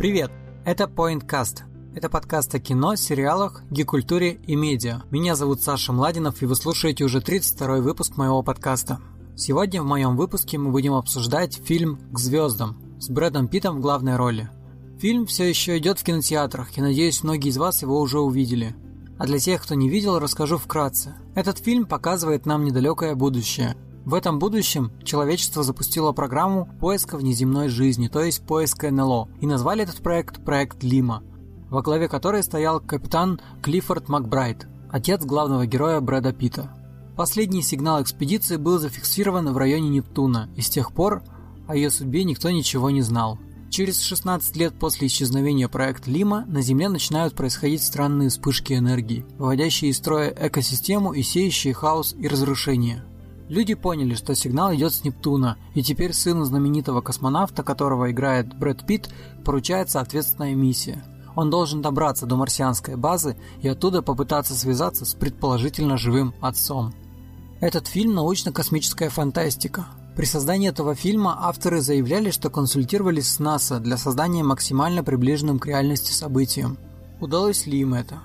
Привет! Это PointCast. Это подкаст о кино, сериалах, гикультуре и медиа. Меня зовут Саша Младинов, и вы слушаете уже 32-й выпуск моего подкаста. Сегодня в моем выпуске мы будем обсуждать фильм «К звездам» с Брэдом Питтом в главной роли. Фильм все еще идет в кинотеатрах, и надеюсь, многие из вас его уже увидели. А для тех, кто не видел, расскажу вкратце. Этот фильм показывает нам недалекое будущее. В этом будущем человечество запустило программу поиска внеземной жизни, то есть поиска НЛО, и назвали этот проект проект Лима, во главе которой стоял капитан Клиффорд Макбрайт, отец главного героя Брэда Питта. Последний сигнал экспедиции был зафиксирован в районе Нептуна, и с тех пор о ее судьбе никто ничего не знал. Через 16 лет после исчезновения проекта Лима на Земле начинают происходить странные вспышки энергии, выводящие из строя экосистему и сеющие хаос и разрушение. Люди поняли, что сигнал идет с Нептуна, и теперь сыну знаменитого космонавта, которого играет Брэд Питт, поручается ответственная миссия. Он должен добраться до марсианской базы и оттуда попытаться связаться с предположительно живым отцом. Этот фильм – научно-космическая фантастика. При создании этого фильма авторы заявляли, что консультировались с НАСА для создания максимально приближенным к реальности событиям. Удалось ли им это?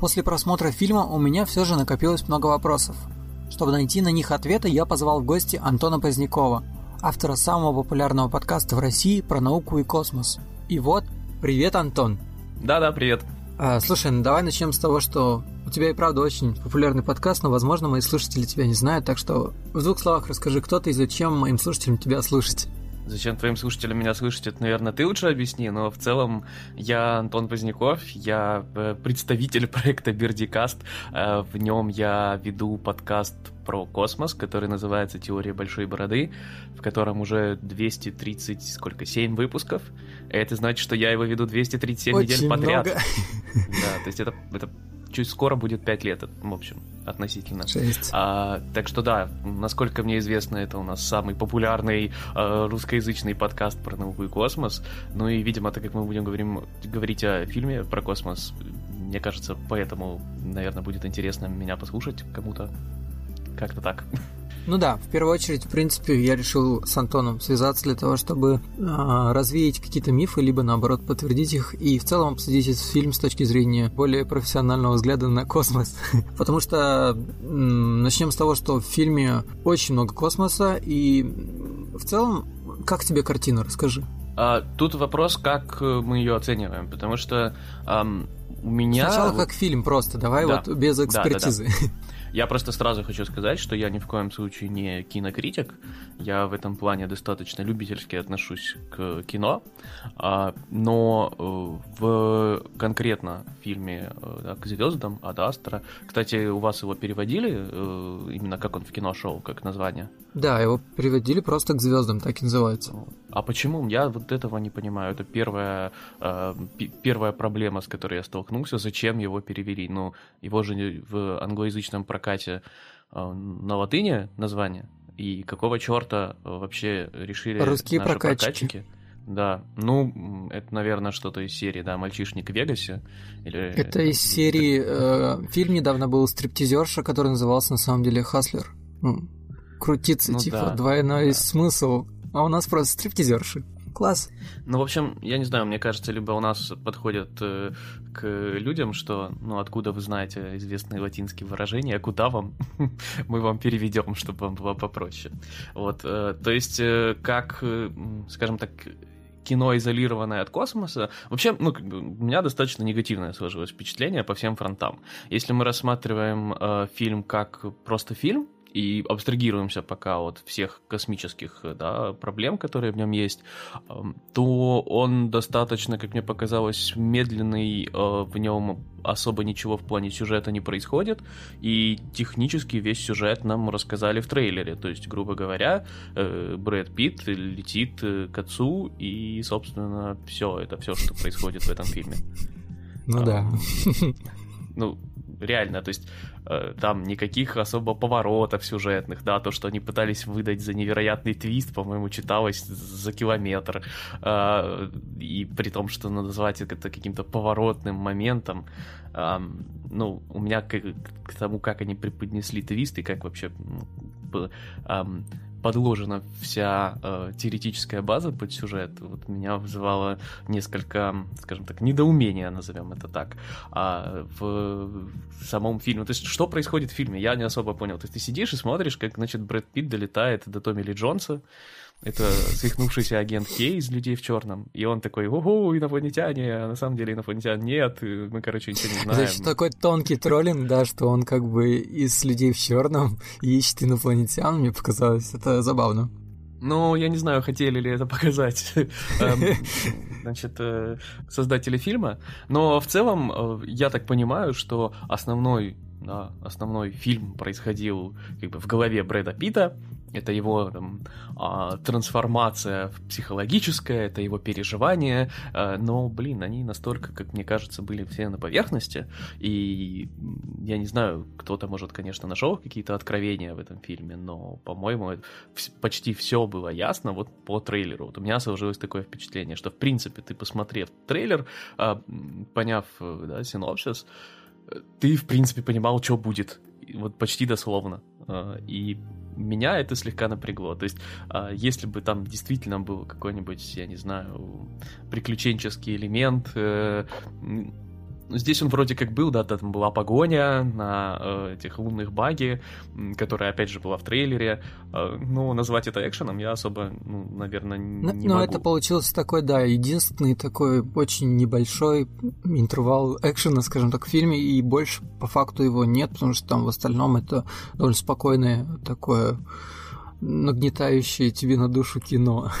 После просмотра фильма у меня все же накопилось много вопросов. Чтобы найти на них ответы, я позвал в гости Антона Позднякова, автора самого популярного подкаста в России про науку и космос. И вот, привет, Антон. Да-да, привет. А, слушай, ну давай начнем с того, что у тебя и правда очень популярный подкаст, но, возможно, мои слушатели тебя не знают, так что в двух словах расскажи, кто ты и зачем моим слушателям тебя слушать. Зачем твоим слушателям меня слышать, это, наверное, ты лучше объясни, но в целом я Антон Поздняков, я э, представитель проекта Бердикаст, э, в нем я веду подкаст про космос, который называется «Теория большой бороды», в котором уже 230, сколько, 7 выпусков. Это значит, что я его веду 237 Очень недель подряд. много. Да, то есть это, это чуть скоро будет 5 лет, в общем, относительно. А, так что да, насколько мне известно, это у нас самый популярный э, русскоязычный подкаст про науку и космос. Ну и, видимо, так как мы будем говорим, говорить о фильме про космос, мне кажется, поэтому, наверное, будет интересно меня послушать кому-то. Как-то так. Ну да, в первую очередь, в принципе, я решил с Антоном связаться для того, чтобы а, развеять какие-то мифы, либо наоборот подтвердить их, и в целом обсудить этот фильм с точки зрения более профессионального взгляда на космос. Потому что начнем с того, что в фильме очень много космоса, и в целом, как тебе картина, расскажи. А, тут вопрос, как э, мы ее оцениваем, потому что у меня... Сначала как фильм просто, давай Да. вот без Да, да, да. Я просто сразу хочу сказать, что я ни в коем случае не кинокритик. Я в этом плане достаточно любительски отношусь к кино. А, Но э, в конкретно фильме э, «К звездам» от Астра. Кстати, у вас его переводили, э, именно как он в кино шел, как название? Да, его приводили просто к звездам, так и называется. А почему? Я вот этого не понимаю. Это первая, э, первая проблема, с которой я столкнулся. Зачем его перевели? Ну, его же в англоязычном прокате э, на латыни название. И какого черта э, вообще решили Русские наши прокатчики. Да, ну, это, наверное, что-то из серии, да, «Мальчишник в Вегасе». Или... Это из серии... э, фильм недавно был «Стриптизерша», который назывался на самом деле «Хаслер». Крутиться, Ну типа, да, двойной да. смысл. А у нас просто стриптизерши. Класс. Ну, в общем, я не знаю, мне кажется, либо у нас подходят э, к людям, что, ну, откуда вы знаете известные латинские выражения, а куда вам, мы вам переведем, чтобы вам было попроще. Вот, э, то есть, э, как, э, скажем так, кино, изолированное от космоса, вообще, ну, как бы, у меня достаточно негативное сложилось впечатление по всем фронтам. Если мы рассматриваем э, фильм как просто фильм, и абстрагируемся пока от всех космических э, да, проблем, которые в нем есть, эм, то он достаточно, как мне показалось, медленный, э, в нем особо ничего в плане сюжета не происходит, и технически весь сюжет нам рассказали в трейлере, то есть, грубо говоря, э, Брэд Питт летит к отцу, и, собственно, все, это все, что происходит в этом фильме. Ну А, да. Ну, реально, то есть там никаких особо поворотов сюжетных, да, то, что они пытались выдать за невероятный твист, по-моему, читалось за километр, Э, и при том, что назвать это каким-то поворотным моментом, ну, у меня к, к тому, как они преподнесли твист и как вообще подложена вся э, теоретическая база под сюжет, вот меня вызывало несколько, скажем так, недоумения, назовем это так, а в самом фильме. То есть, что происходит в фильме, я не особо понял. То есть, ты сидишь и смотришь, как, значит, Брэд Питт долетает до Томми Ли Джонса, это свихнувшийся агент Кей из «Людей в черном». И он такой, ого, инопланетяне, а на самом деле инопланетян нет, мы, короче, ничего не знаем. Значит, такой тонкий троллинг, да, что он как бы из «Людей в черном» ищет инопланетян, мне показалось, это забавно. Ну, я не знаю, хотели ли это показать эм, значит, э, создатели фильма, но в целом э, я так понимаю, что основной да, основной фильм происходил как бы в голове Брэда Питта, это его там, а, трансформация психологическая, это его переживания, а, но, блин, они настолько, как мне кажется, были все на поверхности, и я не знаю, кто-то, может, конечно, нашел какие-то откровения в этом фильме, но, по-моему, почти все было ясно вот по трейлеру. Вот у меня сложилось такое впечатление, что, в принципе, ты посмотрев трейлер, а, поняв да, синопсис, ты, в принципе, понимал, что будет, вот почти дословно. И меня это слегка напрягло. То есть, а, если бы там действительно был какой-нибудь, я не знаю, приключенческий элемент, э, здесь он вроде как был, да, там была погоня на э, этих лунных баги, которая, опять же, была в трейлере. Э, ну, назвать это экшеном я особо, ну, наверное, не но, могу. Но это получился такой, да, единственный такой очень небольшой интервал экшена, скажем так, в фильме, и больше по факту его нет, потому что там в остальном это довольно спокойное такое нагнетающее тебе на душу кино.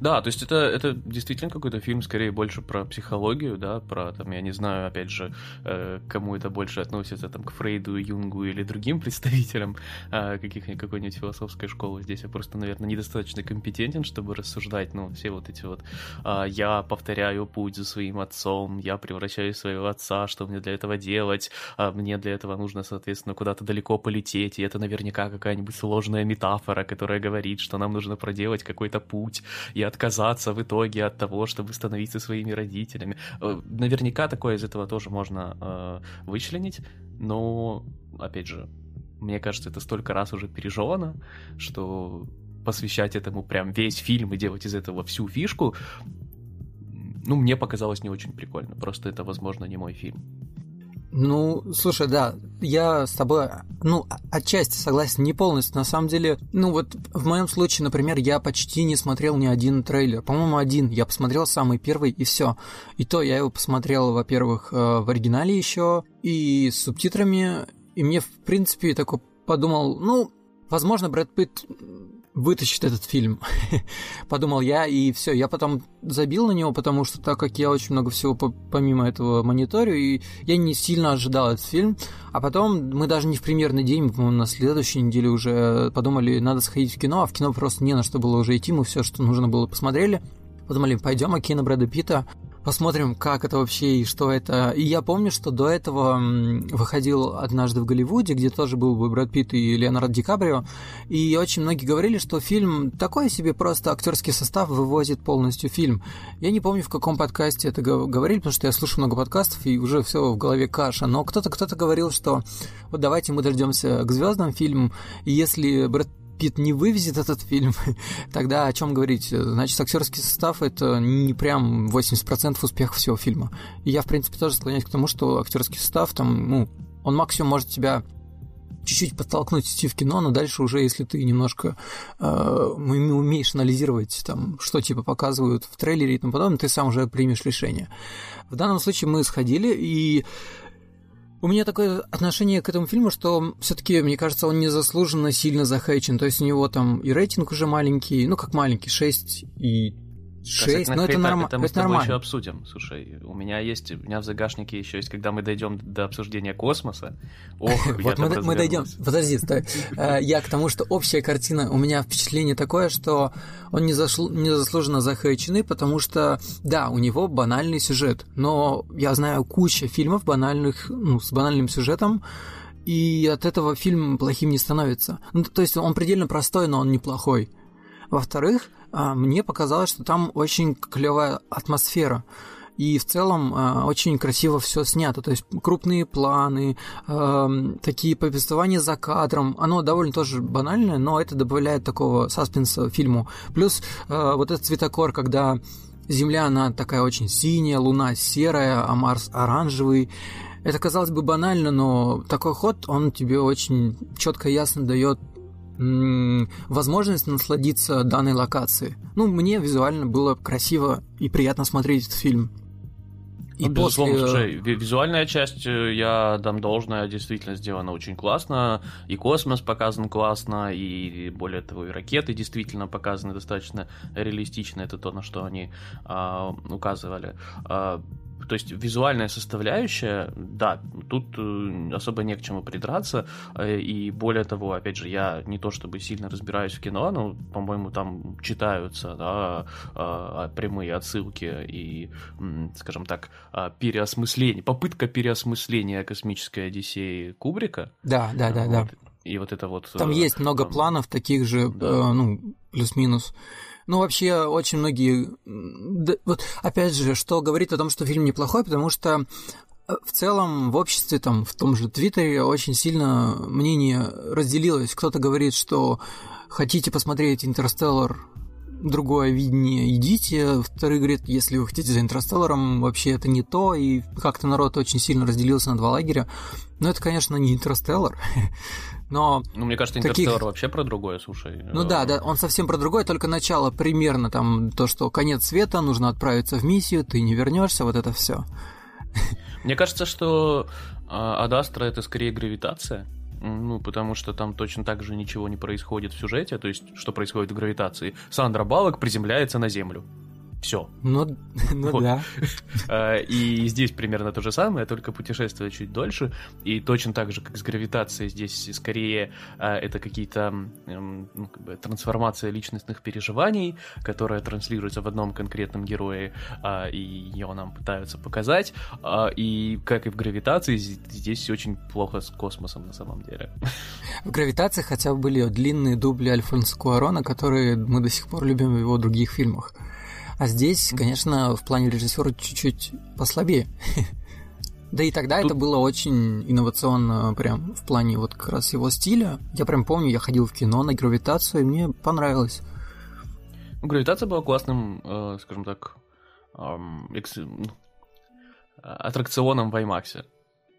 Да, то есть это, это действительно какой-то фильм, скорее больше про психологию, да, про, там, я не знаю, опять же, э, кому это больше относится, там, к Фрейду, Юнгу или другим представителям э, каких, какой-нибудь философской школы. Здесь я просто, наверное, недостаточно компетентен, чтобы рассуждать, ну, все вот эти вот э, «я повторяю путь за своим отцом», «я превращаюсь в своего отца», «что мне для этого делать», а «мне для этого нужно, соответственно, куда-то далеко полететь», и это наверняка какая-нибудь сложная метафора, которая говорит, что нам нужно проделать какой-то путь, и отказаться в итоге от того, чтобы становиться своими родителями. Э, наверняка такое из этого тоже можно э, вычленить, но, опять же, мне кажется, это столько раз уже пережевано, что посвящать этому прям весь фильм и делать из этого всю фишку, ну, мне показалось не очень прикольно. Просто это, возможно, не мой фильм. Ну, слушай, да, я с тобой, ну, отчасти согласен, не полностью. На самом деле, ну вот в моем случае, например, я почти не смотрел ни один трейлер. По-моему, один. Я посмотрел самый первый и все. И то я его посмотрел, во-первых, э, в оригинале еще и с субтитрами. И мне, в принципе, такой подумал, ну, возможно, Брэд Питт вытащит этот фильм, подумал я, и все, я потом забил на него, потому что так как я очень много всего помимо этого мониторю, и я не сильно ожидал этот фильм, а потом мы даже не в премьерный день, мы, на следующей неделе уже подумали, надо сходить в кино, а в кино просто не на что было уже идти, мы все, что нужно было, посмотрели, подумали, пойдем, а кино Брэда Питта, посмотрим, как это вообще и что это. И я помню, что до этого выходил однажды в Голливуде, где тоже был бы Брэд Питт и Леонардо Ди Каприо, и очень многие говорили, что фильм такой себе, просто актерский состав вывозит полностью фильм. Я не помню, в каком подкасте это говорили, потому что я слушаю много подкастов, и уже все в голове каша, но кто-то кто-то говорил, что вот давайте мы дождемся к звездам фильм, и если Брэд Пит не вывезет этот фильм, тогда о чем говорить? Значит, актерский состав это не прям 80% успеха всего фильма. И я, в принципе, тоже склоняюсь к тому, что актерский состав там, ну, он максимум может тебя чуть-чуть подтолкнуть идти в кино, но дальше уже, если ты немножко э, умеешь анализировать, там, что типа показывают в трейлере и тому подобное, ты сам уже примешь решение. В данном случае мы сходили, и у меня такое отношение к этому фильму, что все-таки, мне кажется, он незаслуженно сильно захейчен. То есть у него там и рейтинг уже маленький, ну как маленький, 6 и 6, но это, норм... это мы это с тобой нормально. еще обсудим. Слушай, у меня есть, у меня в загашнике еще есть, когда мы дойдем до обсуждения космоса. Ох, вот мы, мы дойдем. Подожди, стой. Э, я к тому, что общая картина, у меня впечатление такое, что он не, зашло, не заслуженно захейчены, потому что, да, у него банальный сюжет, но я знаю куча фильмов банальных, ну, с банальным сюжетом, и от этого фильм плохим не становится. Ну, то есть он предельно простой, но он неплохой. Во-вторых, мне показалось, что там очень клевая атмосфера. и в целом э, очень красиво все снято, то есть крупные планы, э, такие повествования за кадром, оно довольно тоже банальное, но это добавляет такого саспенса фильму. Плюс э, вот этот цветокор, когда Земля, она такая очень синяя, Луна серая, а Марс оранжевый. Это, казалось бы, банально, но такой ход, он тебе очень четко и ясно дает возможность насладиться данной локацией. Ну, мне визуально было красиво и приятно смотреть этот фильм. И ну, после... безусловно, слушай, визуальная часть, э, я дам должное, действительно сделана очень классно, и космос показан классно, и более того, и ракеты действительно показаны достаточно реалистично, это то, на что они а, указывали. А, то есть визуальная составляющая, да, тут э, особо не к чему придраться. Э, и более того, опять же, я не то чтобы сильно разбираюсь в кино, но, по-моему, там читаются да, а, прямые отсылки и, скажем так, а, переосмысление, попытка переосмысления космической Одиссеи Кубрика. Да, да, да, вот. да. И вот это вот... Там э, есть много там... планов таких же, да. ну, плюс-минус. Ну, вообще, очень многие... Вот, опять же, что говорит о том, что фильм неплохой, потому что э, в целом в обществе, там, в том же Твиттере очень сильно мнение разделилось. Кто-то говорит, что хотите посмотреть «Интерстеллар», другое видение, идите. Вторые говорят, если вы хотите за «Интерстелларом», вообще это не то, и как-то народ очень сильно разделился на два лагеря. Но это, конечно, не «Интерстеллар». Но ну, мне кажется, Интерстеллар таких... вообще про другое, слушай. Ну да, да, он совсем про другое, только начало примерно там то, что конец света, нужно отправиться в миссию, ты не вернешься, вот это все. Мне кажется, что Адастра это скорее гравитация. Ну, потому что там точно так же ничего не происходит в сюжете, то есть, что происходит в гравитации. Сандра Балок приземляется на Землю. Все. Ну, ну вот. да. А, и здесь примерно то же самое, только путешествие чуть дольше. И точно так же, как с гравитацией, здесь скорее а, это какие-то ну, как бы, трансформация личностных переживаний, которая транслируется в одном конкретном герое, а, и ее нам пытаются показать. И как и в гравитации, здесь очень плохо с космосом на самом деле. В гравитации хотя бы были длинные дубли Альфонса Куарона, которые мы до сих пор любим в его других фильмах. А здесь, конечно, в плане режиссера чуть-чуть послабее. Да и тогда Тут... это было очень инновационно, прям в плане вот как раз его стиля. Я прям помню, я ходил в кино на гравитацию, и мне понравилось. Гравитация была классным, э, скажем так, эм, экс... аттракционом в IMAX.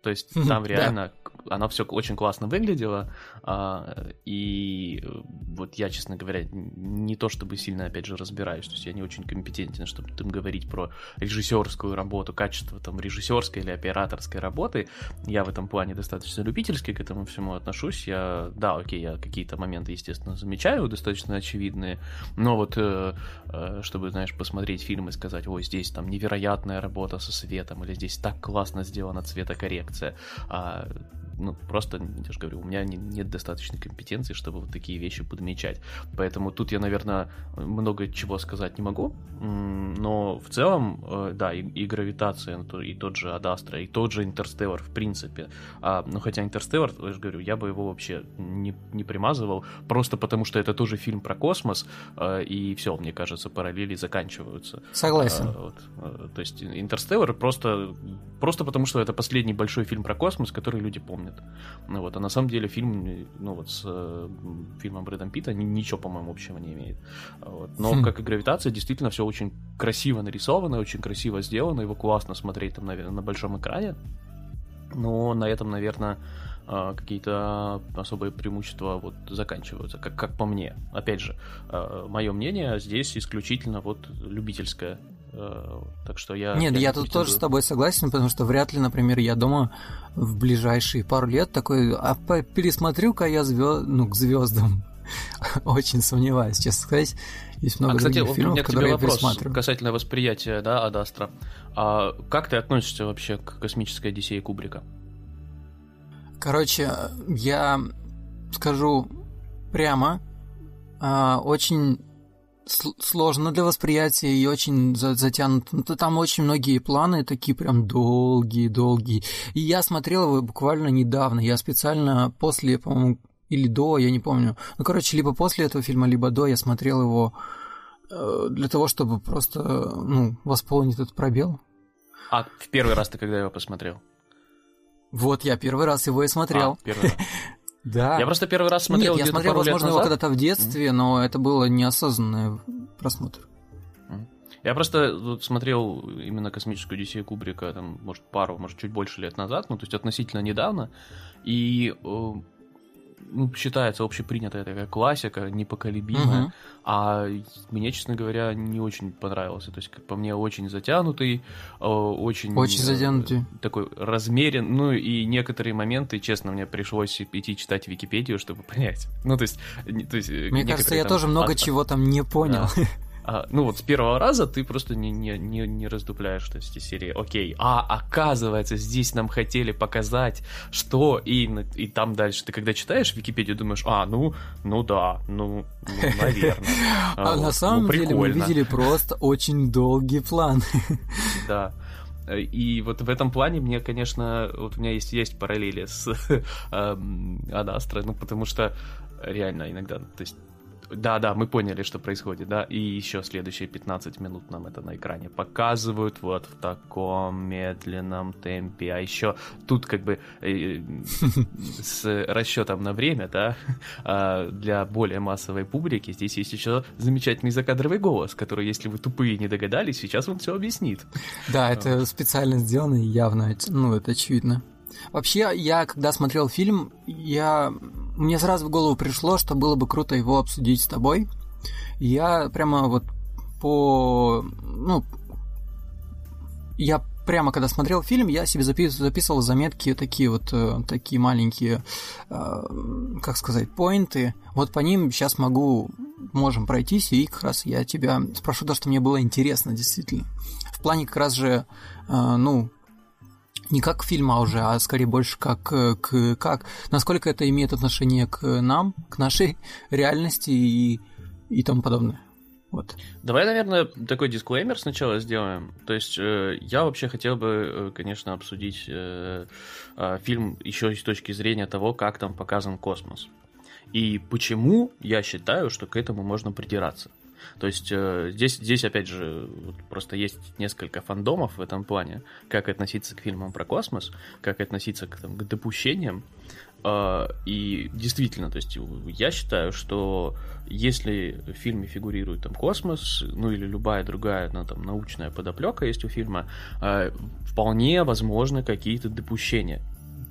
То есть там реально она все очень классно выглядела, а, и вот я, честно говоря, не то чтобы сильно, опять же, разбираюсь, то есть я не очень компетентен, чтобы там говорить про режиссерскую работу, качество там режиссерской или операторской работы, я в этом плане достаточно любительски к этому всему отношусь, я, да, окей, я какие-то моменты, естественно, замечаю, достаточно очевидные, но вот, э, э, чтобы, знаешь, посмотреть фильм и сказать, ой, здесь там невероятная работа со светом, или здесь так классно сделана цветокоррекция, а ну, просто, я же говорю, у меня не, нет достаточной компетенции, чтобы вот такие вещи подмечать. Поэтому тут я, наверное, много чего сказать не могу, но в целом, э, да, и, и гравитация, ну, и тот же Адастра, и тот же Интерстеллар, в принципе. А, ну, хотя Интерстеллар, я же говорю, я бы его вообще не, не примазывал, просто потому что это тоже фильм про космос, э, и все, мне кажется, параллели заканчиваются. Согласен. А, вот, э, то есть Интерстеллар просто, просто потому что это последний большой фильм про космос, который люди помнят помнят. Ну, вот, а на самом деле фильм, ну вот с э, фильмом Брэдом Питта ничего, по-моему, общего не имеет. Вот. Но хм. как и гравитация, действительно все очень красиво нарисовано, очень красиво сделано, его классно смотреть там, наверное, на большом экране. Но на этом, наверное, э, какие-то особые преимущества вот заканчиваются, как, как по мне. Опять же, э, мое мнение здесь исключительно вот любительское. Э, так что я... Нет, я, я тут тоже с тобой согласен, потому что вряд ли, например, я дома в ближайшие пару лет такой, а пересмотрю-ка я звезд... ну, к звездам. Очень сомневаюсь, честно сказать. Есть много а, кстати, других фильмов, у меня к тебе вопрос касательно восприятия, да, Адастра. А как ты относишься вообще к космической Одиссее Кубрика? Короче, я скажу прямо, а, очень сложно для восприятия и очень затянут. Ну, там очень многие планы такие прям долгие-долгие. И я смотрел его буквально недавно. Я специально после, по-моему, или до, я не помню. Ну, короче, либо после этого фильма, либо до я смотрел его э, для того, чтобы просто, ну, восполнить этот пробел. А в первый раз ты когда его посмотрел? Вот я первый раз его и смотрел. А, первый раз. Да. Я просто первый раз смотрел Нет, я смотрел, пару лет возможно, его когда-то в детстве, но это было неосознанный просмотр. Я просто вот смотрел именно космическую Одиссею Кубрика, там, может, пару, может, чуть больше лет назад, ну, то есть относительно недавно, и э, ну, считается общепринятая такая классика, непоколебимая, Мгм. а мне, честно говоря, не очень понравился. То есть, по мне, очень затянутый, э, очень... Очень э, затянутый. Такой размерен, ну и некоторые моменты, честно, мне пришлось идти читать Википедию, чтобы понять. Ну, то есть... то есть э, Мне кажется, я там тоже много от- чего там не понял. А, ну вот с первого раза ты просто не, не, не, не раздупляешь то есть, эти серии. Окей, а оказывается, здесь нам хотели показать, что и, и там дальше. Ты когда читаешь Википедию, думаешь, а, ну, ну да, ну, ну, наверное. А вот, на ну, самом деле мы видели просто очень долгий план. Да. И вот в этом плане мне, конечно, вот у меня есть, есть параллели с эм, Ад Астра, ну, потому что реально иногда, то есть да, да, мы поняли, что происходит, да, и еще следующие 15 минут нам это на экране показывают вот в таком медленном темпе, а еще тут как бы э, с расчетом на время, да, а, для более массовой публики здесь есть еще замечательный закадровый голос, который, если вы тупые не догадались, сейчас вам все объяснит. Да, это специально сделано и явно, ну, это очевидно. Вообще, я, когда смотрел фильм, я... мне сразу в голову пришло, что было бы круто его обсудить с тобой. Я прямо вот по... Ну, я прямо когда смотрел фильм, я себе запис- записывал заметки такие вот, э, такие маленькие, э, как сказать, поинты. Вот по ним сейчас могу, можем пройтись, и как раз я тебя спрошу то, что мне было интересно, действительно. В плане как раз же, э, ну, не как к фильму а уже, а скорее больше как э, к как насколько это имеет отношение к нам, к нашей реальности и, и тому подобное. Вот. Давай, наверное, такой дисклеймер сначала сделаем. То есть э, я вообще хотел бы, э, конечно, обсудить э, э, фильм еще с точки зрения того, как там показан космос. И почему я считаю, что к этому можно придираться. То есть э, здесь, здесь, опять же, просто есть несколько фандомов в этом плане, как относиться к фильмам про космос, как относиться к, там, к допущениям. Э, И действительно, то есть я считаю, что если в фильме фигурирует там космос, ну или любая другая ну, там, научная подоплека есть у фильма, э, вполне возможны какие-то допущения.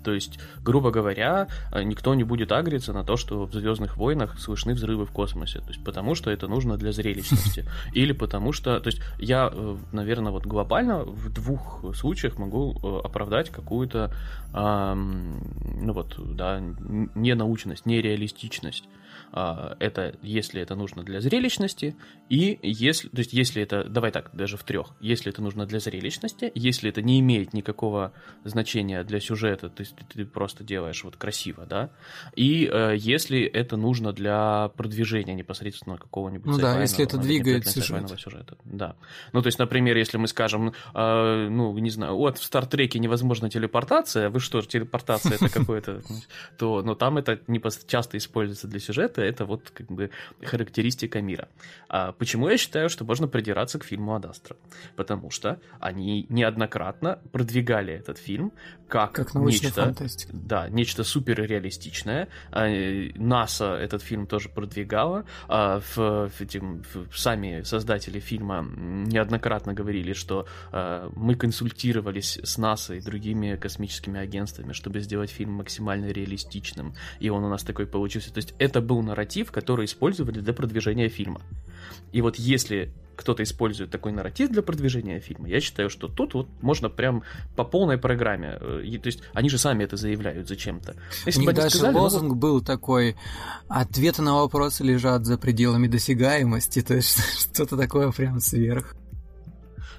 То есть, грубо говоря, э, никто не будет агриться на то, что в Звездных войнах слышны взрывы в космосе. То есть, потому что это нужно для зрелищности. Или потому что. То есть, я, наверное, вот глобально в двух случаях могу э, оправдать какую-то, ну вот, да, ненаучность, нереалистичность. А, Это если это нужно для зрелищности, и если, то есть если это, давай так, даже в трех, если это нужно для зрелищности, если это не имеет никакого значения для сюжета, то есть ты просто делаешь вот красиво, да, и э, если это нужно для продвижения непосредственно какого-нибудь Ну да, если это двигает сюжет. сюжета, да. Ну, то есть, например, если мы скажем, э, ну, не знаю, вот в Стартреке невозможна телепортация, вы что, телепортация это какое-то, то, но там это часто используется для сюжета, это вот как бы характеристика мира. А почему я считаю, что можно придираться к фильму Ад Астра? Потому что они неоднократно продвигали этот фильм как, Как нечто, фантастика. да, нечто суперреалистичное. А, э, НАСА этот фильм тоже продвигала. А, в, в этим, в- сами создатели фильма неоднократно говорили, что а, мы консультировались с НАСА и другими космическими агентствами, чтобы сделать фильм максимально реалистичным. И он у нас такой получился. То есть это был нарратив, который использовали для продвижения фильма. И вот если кто-то использует такой нарратив для продвижения фильма, я считаю, что тут вот можно прям по полной программе. э, и- то есть они же сами это заявляют зачем-то. Если У них они даже сказали, ну, лозунг был такой «Ответы на вопросы лежат за пределами досягаемости», то есть что-то такое прям сверх.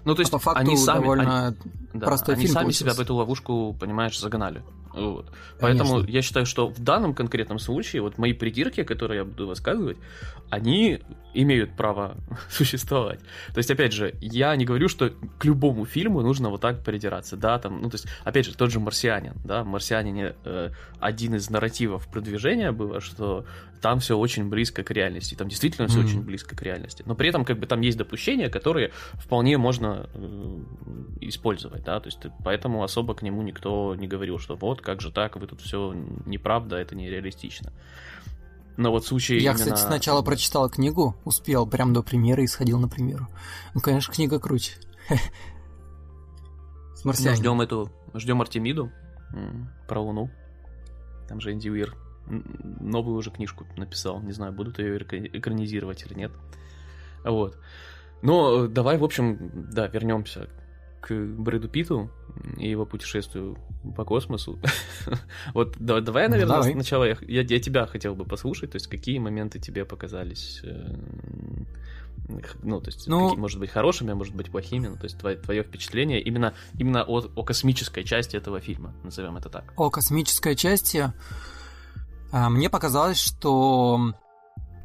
Ну, то есть а по факту они сами, довольно они- да, простой они фильм сами получился. себя в эту ловушку, понимаешь, загнали. Вот. Поэтому я считаю, что в данном конкретном случае вот мои придирки, которые я буду высказывать, они имеют право существовать. То есть, опять же, я не говорю, что к любому фильму нужно вот так придираться, да, там, ну, то есть, опять же, тот же «Марсианин», да, «Марсианине» э, один из нарративов продвижения было, что там все очень близко к реальности, там действительно все mm-hmm. очень близко к реальности, но при этом, как бы, там есть допущения, которые вполне можно э, использовать, да, то есть, поэтому особо к нему никто не говорил, что вот, как же так, вы тут все неправда, это нереалистично. Но вот в случае Я, именно... кстати, сначала прочитал книгу, успел прям до премьеры и сходил на премьеру. Ну, конечно, книга круче. С марсианин. Ждем эту, ждем Артемиду про Луну. Там же Энди Уир новую уже книжку написал. Не знаю, будут ее экранизировать или нет. Вот. Но давай, в общем, да, вернемся к Брэду Питу и его путешествию по космосу. вот давай, давай наверное, давай. сначала я, я, я тебя хотел бы послушать, то есть какие моменты тебе показались, э, ну, то есть, ну, какие, может быть, хорошими, а может быть, плохими, ну, то есть твое, твое впечатление именно, именно о, о космической части этого фильма, назовем это так. О космической части а, мне показалось, что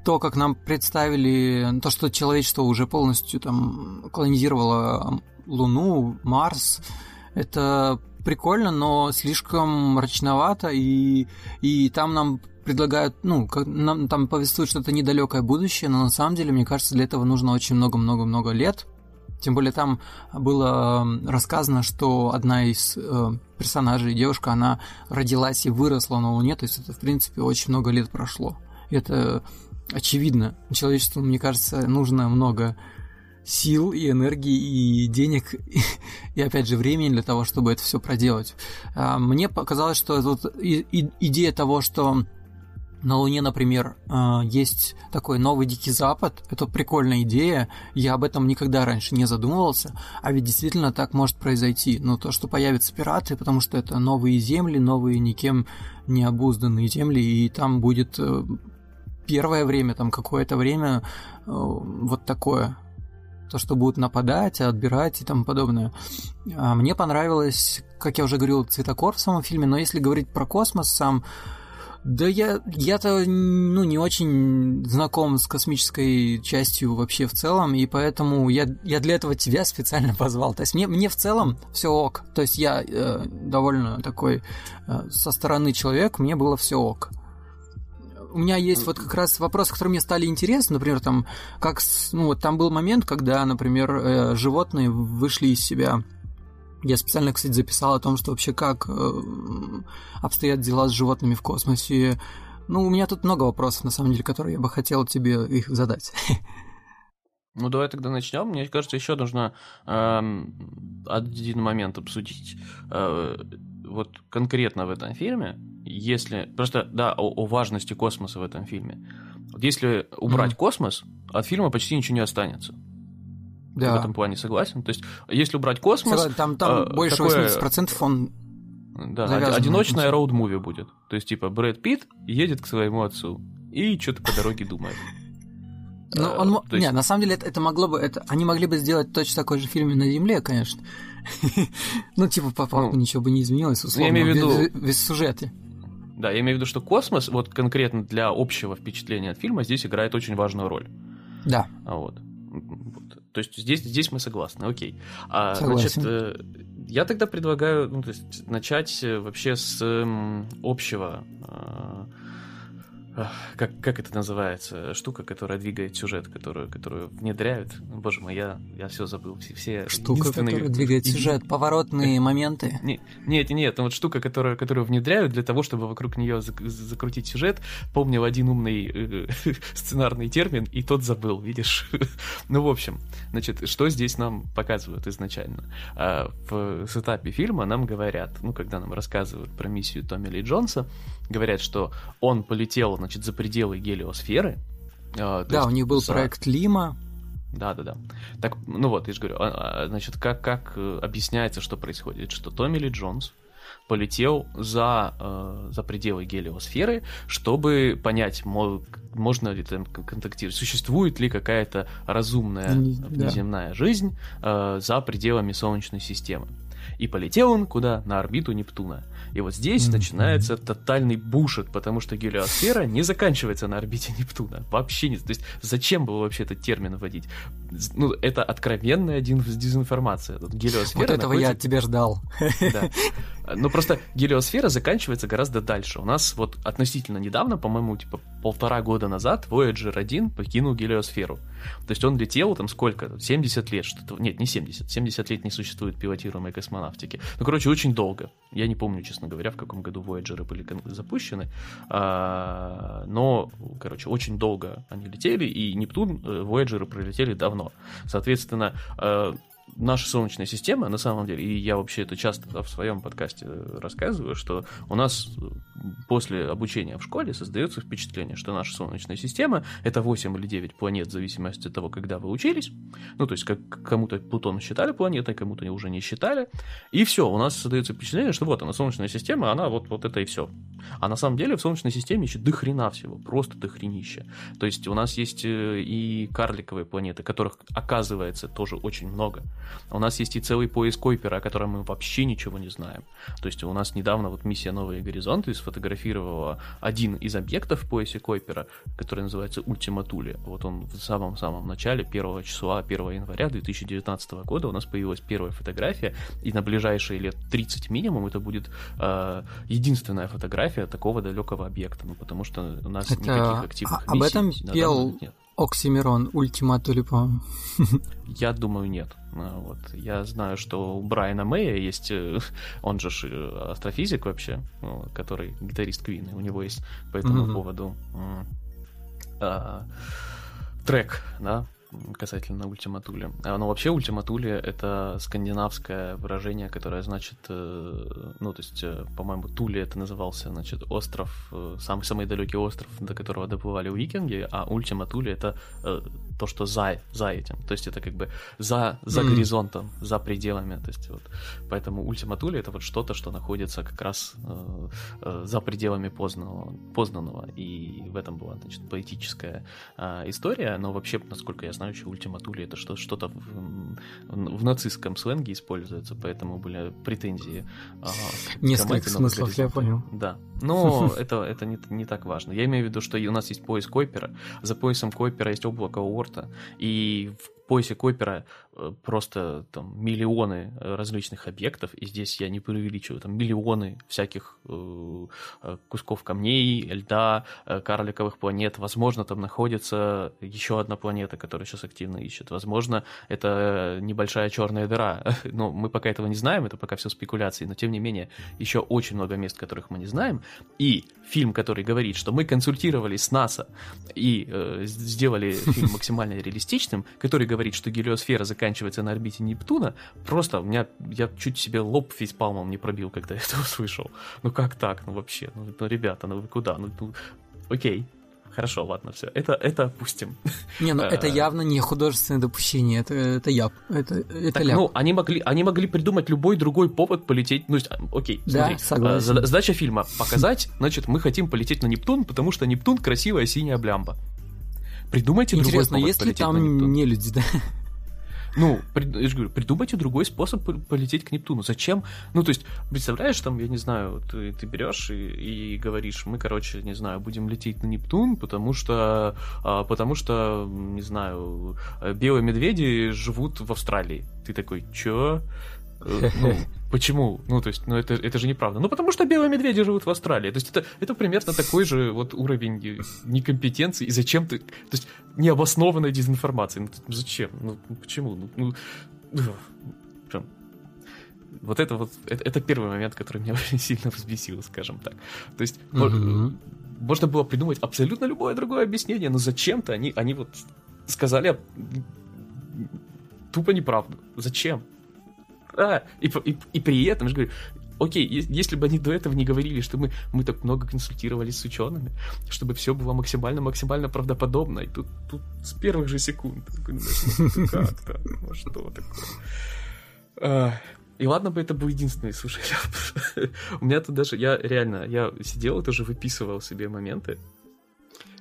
то, как нам представили, то, что человечество уже полностью там колонизировало Луну, Марс, это прикольно, но слишком мрачновато, и, и там нам предлагают, ну, нам там повествуют что-то недалекое будущее, но на самом деле, мне кажется, для этого нужно очень много-много-много лет. Тем более там было рассказано, что одна из э, персонажей, девушка, она родилась и выросла на Луне, то есть это, в принципе, очень много лет прошло. Это очевидно. Человечеству, мне кажется, нужно много сил и энергии и денег и опять же времени для того, чтобы это все проделать. А, мне показалось, что вот идея того, что на Луне, например, а, есть такой новый Дикий Запад. Это прикольная идея. Я об этом никогда раньше не задумывался. А ведь действительно так может произойти. Ну, то, что появятся пираты, потому что это новые земли, новые никем не обузданные земли, и там будет э, первое время, там какое-то время э, вот такое то, что будут нападать, отбирать и тому подобное. А мне понравилось, как я уже говорил, цветокор в самом фильме, но если говорить про космос сам, да я, я-то ну, не очень знаком с космической частью вообще в целом, и поэтому я, я для этого тебя специально позвал. То есть мне, мне в целом все ок. То есть я э, довольно такой э, со стороны человек, мне было все ок у меня есть вот как раз вопросы, которые мне стали интересны, например, там, как, ну, вот там был момент, когда, например, э, животные вышли из себя. Я специально, кстати, записал о том, что вообще как э, обстоят дела с животными в космосе. Ну, у меня тут много вопросов, на самом деле, которые я бы хотел тебе их задать. Ну, давай тогда начнем. Мне кажется, еще нужно э, один момент обсудить. Э, вот конкретно в этом фильме, если... Просто, да, о, о важности космоса в этом фильме. Вот если убрать mm-hmm. космос, от фильма почти ничего не останется. Да. В этом плане согласен. То есть, если убрать космос... Там, там э, больше такое... 80% он да, одиночная роуд-муви будет. То есть, типа, Брэд Питт едет к своему отцу и что-то по дороге думает. Ну, он... есть... Не, на самом деле, это, это могло бы... Это... Они могли бы сделать точно такой же фильм на Земле, конечно. ну, типа, по факту ну, ничего бы не изменилось, условно, я имею в виду... без сюжета. Да, я имею в виду, что космос, вот конкретно для общего впечатления от фильма, здесь играет очень важную роль. Да. А вот. То есть здесь, здесь мы согласны, окей. А, Согласен. Значит, э, я тогда предлагаю ну, то есть, начать э, вообще с общего э, как, как это называется, штука, которая двигает сюжет, которую, которую внедряют. Боже мой, я, я все забыл. Все, все штука, которая двигает сюжет, поворотные моменты. Не, нет, нет, ну вот штука, которую, которую внедряют для того, чтобы вокруг нее закрутить сюжет. Помнил один умный э, сценарный термин, и тот забыл, видишь? ну, в общем, значит, что здесь нам показывают изначально? А, в сетапе фильма нам говорят, ну, когда нам рассказывают про миссию Томми Ли Джонса, говорят, что он полетел, значит, за пределы гелиосферы. Э, да, есть, у них был за... проект Лима. Да, да, да. Так, ну вот, я же говорю, а, а, значит, как, как э, объясняется, что происходит? Что Томми Ли Джонс полетел за, э, за пределы гелиосферы, чтобы понять, мол, можно ли там контактировать, существует ли какая-то разумная внеземная да. жизнь э, за пределами Солнечной системы. И полетел он куда? На орбиту Нептуна. И вот здесь mm-hmm. начинается тотальный бушет, потому что гелиосфера не заканчивается на орбите Нептуна. Вообще не. То есть зачем было вообще этот термин вводить? Ну, это откровенная дезинформация. Гелиосфера вот этого находится... я от тебя ждал. Да. Но просто гелиосфера заканчивается гораздо дальше. У нас вот относительно недавно, по-моему, типа полтора года назад Voyager 1 покинул гелиосферу. То есть он летел там сколько? 70 лет что-то. Нет, не 70. 70 лет не существует пилотируемой космонавтики. Ну, короче, очень долго. Я не помню, честно говоря, в каком году Voyager были запущены. А, но, короче, очень долго они летели, и Нептун, э, Voyager пролетели давно. Соответственно, э, наша Солнечная система, на самом деле, и я вообще это часто в своем подкасте рассказываю, что у нас после обучения в школе создается впечатление, что наша Солнечная система — это 8 или 9 планет в зависимости от того, когда вы учились. Ну, то есть как кому-то Плутон считали планетой, кому-то уже не считали. И все, у нас создается впечатление, что вот она, Солнечная система, она вот, вот это и все. А на самом деле в Солнечной системе еще дохрена всего, просто дохренище. То есть у нас есть э, и карликовые планеты, которых, оказывается, тоже очень много. У нас есть и целый пояс Койпера, о котором мы вообще ничего не знаем. То есть у нас недавно вот миссия «Новые горизонты» сфотографировала один из объектов в поясе Койпера, который называется Ультима Тули. Вот он в самом-самом начале, 1 числа, 1 января 2019 года у нас появилась первая фотография, и на ближайшие лет 30 минимум это будет э, единственная фотография такого далекого объекта, ну потому что у нас это... никаких активных а, миссий... Об этом пел нет. Оксимирон, Ультима по Я думаю, нет. А, вот. Я знаю, что у Брайана Мэя есть, э, он же э, астрофизик вообще, ну, который гитарист Квин, у него есть по этому mm-hmm. поводу а, трек, да, касательно ультиматули. А, ну, вообще ультиматули — это скандинавское выражение, которое значит, э, ну, то есть, по-моему, Тули это назывался, значит, остров, самый, самый далекий остров, до которого доплывали викинги, а ультиматули — это то, что за, за этим. То есть это как бы за, за mm. горизонтом, за пределами. То есть вот, поэтому Thule это вот что-то, что находится как раз э, э, за пределами познанного, познанного. И в этом была, значит, поэтическая э, история. Но вообще, насколько я знаю, еще Thule это что, что-то в, в нацистском сленге используется, поэтому были претензии. Э, Несколько смыслов, я понял. Да. Но это, это не, не так важно. Я имею в виду, что у нас есть пояс Койпера, за поясом Койпера есть облако Уорта, и в поясе Койпера э, просто там миллионы э, различных объектов, и здесь я не преувеличиваю, там миллионы всяких э, э, кусков камней, льда, э, карликовых планет. Возможно, там находится еще одна планета, которая сейчас активно ищет. Возможно, это небольшая черная дыра. Но мы пока этого не знаем, это пока все спекуляции, но тем не менее, еще очень много мест, которых мы не знаем. И фильм, который говорит, что мы консультировались с НАСА и э, сделали фильм максимально реалистичным, который говорит, что гелиосфера заканчивается на орбите Нептуна, просто у меня, я чуть себе лоб фейспалмом не пробил, когда я это услышал. Ну как так? Ну вообще, ну, ну ребята, ну вы куда? Ну, ну окей, Хорошо, ладно, все. Это, это опустим. Не, ну это э, явно не художественное допущение, это, это я. Это, это так, ляп. Ну, они могли, они могли придумать любой другой повод полететь. Ну, окей, смотри. Да, согласен. Э, задача фильма показать, значит, мы хотим полететь на Нептун, потому что Нептун красивая синяя блямба. Придумайте Интересно, другой повод есть ли там не люди, да? Ну, я же говорю, придумайте другой способ полететь к Нептуну. Зачем? Ну, то есть, представляешь, там, я не знаю, ты, ты берешь и, и говоришь, мы, короче, не знаю, будем лететь на Нептун, потому что, а, потому что, не знаю, белые медведи живут в Австралии. Ты такой, чё? Э, ну, почему? Ну, то есть, ну, это, это же неправда. Ну, потому что белые медведи живут в Австралии. То есть, это, это примерно такой же вот уровень некомпетенции. И зачем ты... То есть, необоснованной дезинформации. Ну, зачем? Ну, почему? Ну, ну, вот это вот, это, это первый момент, который меня очень сильно взбесил, скажем так. То есть, mm-hmm. можно было придумать абсолютно любое другое объяснение, но зачем-то они, они вот сказали тупо неправду. Зачем? А, и, и, и при этом, я говорю, окей, если бы они до этого не говорили, что мы, мы так много консультировались с учеными, чтобы все было максимально-максимально правдоподобно, и тут, тут с первых же секунд ну, как-то, ну что такое. А, и ладно бы это был единственный, слушай, у меня тут даже, я реально, я сидел и тоже выписывал себе моменты,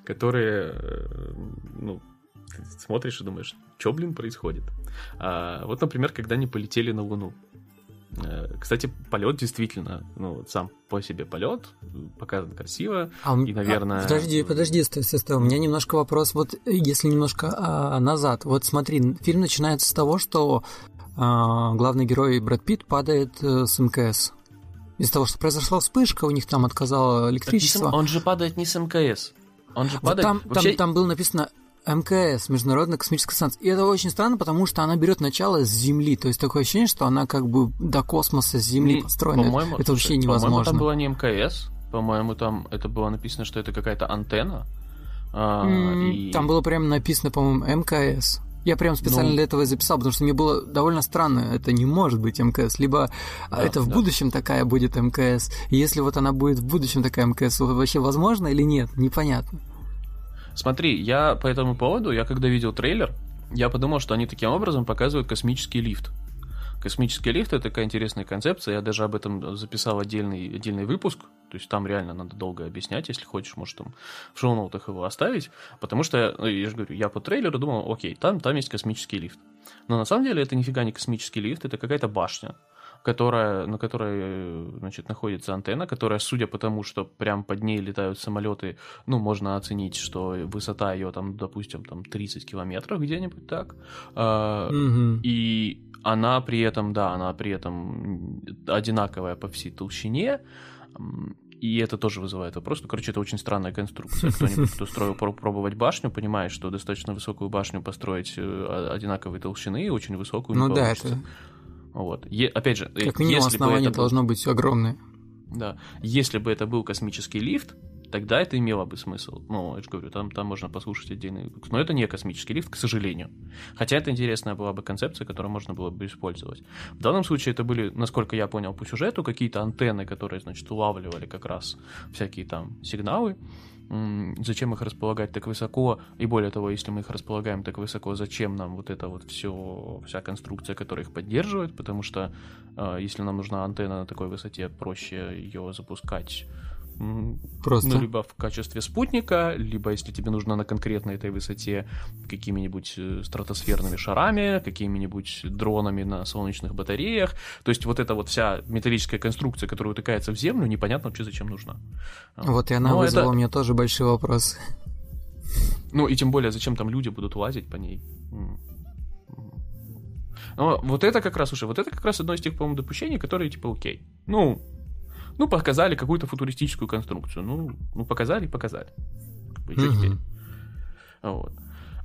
которые, э, смотришь и думаешь, что, блин, происходит? А, вот, например, когда они полетели на Луну. Э, кстати, полет действительно, ну, сам по себе полет показан красиво. А, и, наверное... А, подожди, подожди, стой, стой, стой. У меня немножко вопрос, вот если немножко а, назад. Вот смотри, фильм начинается с того, что а, главный герой Брэд Питт падает а, с МКС. Из-за того, что произошла вспышка, у них там отказало электричество. Он же падает не с МКС. Он же падает... Вот там, вообще... там, там было написано МКС, Международная космическая станция. И это очень странно, потому что она берет начало с Земли. То есть такое ощущение, что она как бы до космоса с Земли не, построена. По-моему, это вообще невозможно. По-моему, там было не МКС. По-моему, там это было написано, что это какая-то антенна. А, mm, и... Там было прямо написано, по-моему, МКС. Я прям специально ну, для этого и записал, потому что мне было довольно странно, это не может быть МКС, либо да, это в да. будущем такая будет МКС, и если вот она будет в будущем такая МКС, вообще возможно или нет, непонятно. Смотри, я по этому поводу, я когда видел трейлер, я подумал, что они таким образом показывают космический лифт. Космический лифт это такая интересная концепция. Я даже об этом записал отдельный, отдельный выпуск. То есть там реально надо долго объяснять. Если хочешь, можешь там в шоу-ноутах его оставить. Потому что, ну, я же говорю, я по трейлеру думал, окей, там, там есть космический лифт. Но на самом деле это нифига не космический лифт, это какая-то башня которая, на которой значит, находится антенна, которая, судя по тому, что прям под ней летают самолеты, ну, можно оценить, что высота ее там, допустим, там 30 километров где-нибудь так. Mm-hmm. И она при этом, да, она при этом одинаковая по всей толщине. И это тоже вызывает вопрос. Ну, короче, это очень странная конструкция. Кто-нибудь, кто строил пробовать башню, понимает, что достаточно высокую башню построить э, одинаковой толщины и очень высокую Ну да, это вот. Е- опять же, как минимум если основание бы это должно был... быть огромное. Да. Если бы это был космический лифт, тогда это имело бы смысл. Ну, я же говорю, там, там можно послушать отдельный выпуск. Но это не космический лифт, к сожалению. Хотя это интересная была бы концепция, которую можно было бы использовать. В данном случае это были, насколько я понял по сюжету, какие-то антенны, которые, значит, улавливали как раз всякие там сигналы зачем их располагать так высоко, и более того, если мы их располагаем так высоко, зачем нам вот это вот все, вся конструкция, которая их поддерживает, потому что э, если нам нужна антенна на такой высоте, проще ее запускать Просто. Ну, либо в качестве спутника, либо если тебе нужно на конкретной этой высоте какими-нибудь э, стратосферными шарами, какими-нибудь дронами на солнечных батареях. То есть вот эта вот вся металлическая конструкция, которая утыкается в землю, непонятно вообще зачем нужна. Вот и она Но вызвала это... у меня тоже большой вопрос. Ну и тем более, зачем там люди будут лазить по ней? Но вот это как раз уже, вот это как раз одно из тех, по-моему, допущений, которые типа окей. Ну, ну, показали какую-то футуристическую конструкцию. Ну, ну показали и показали. И что теперь? Вот.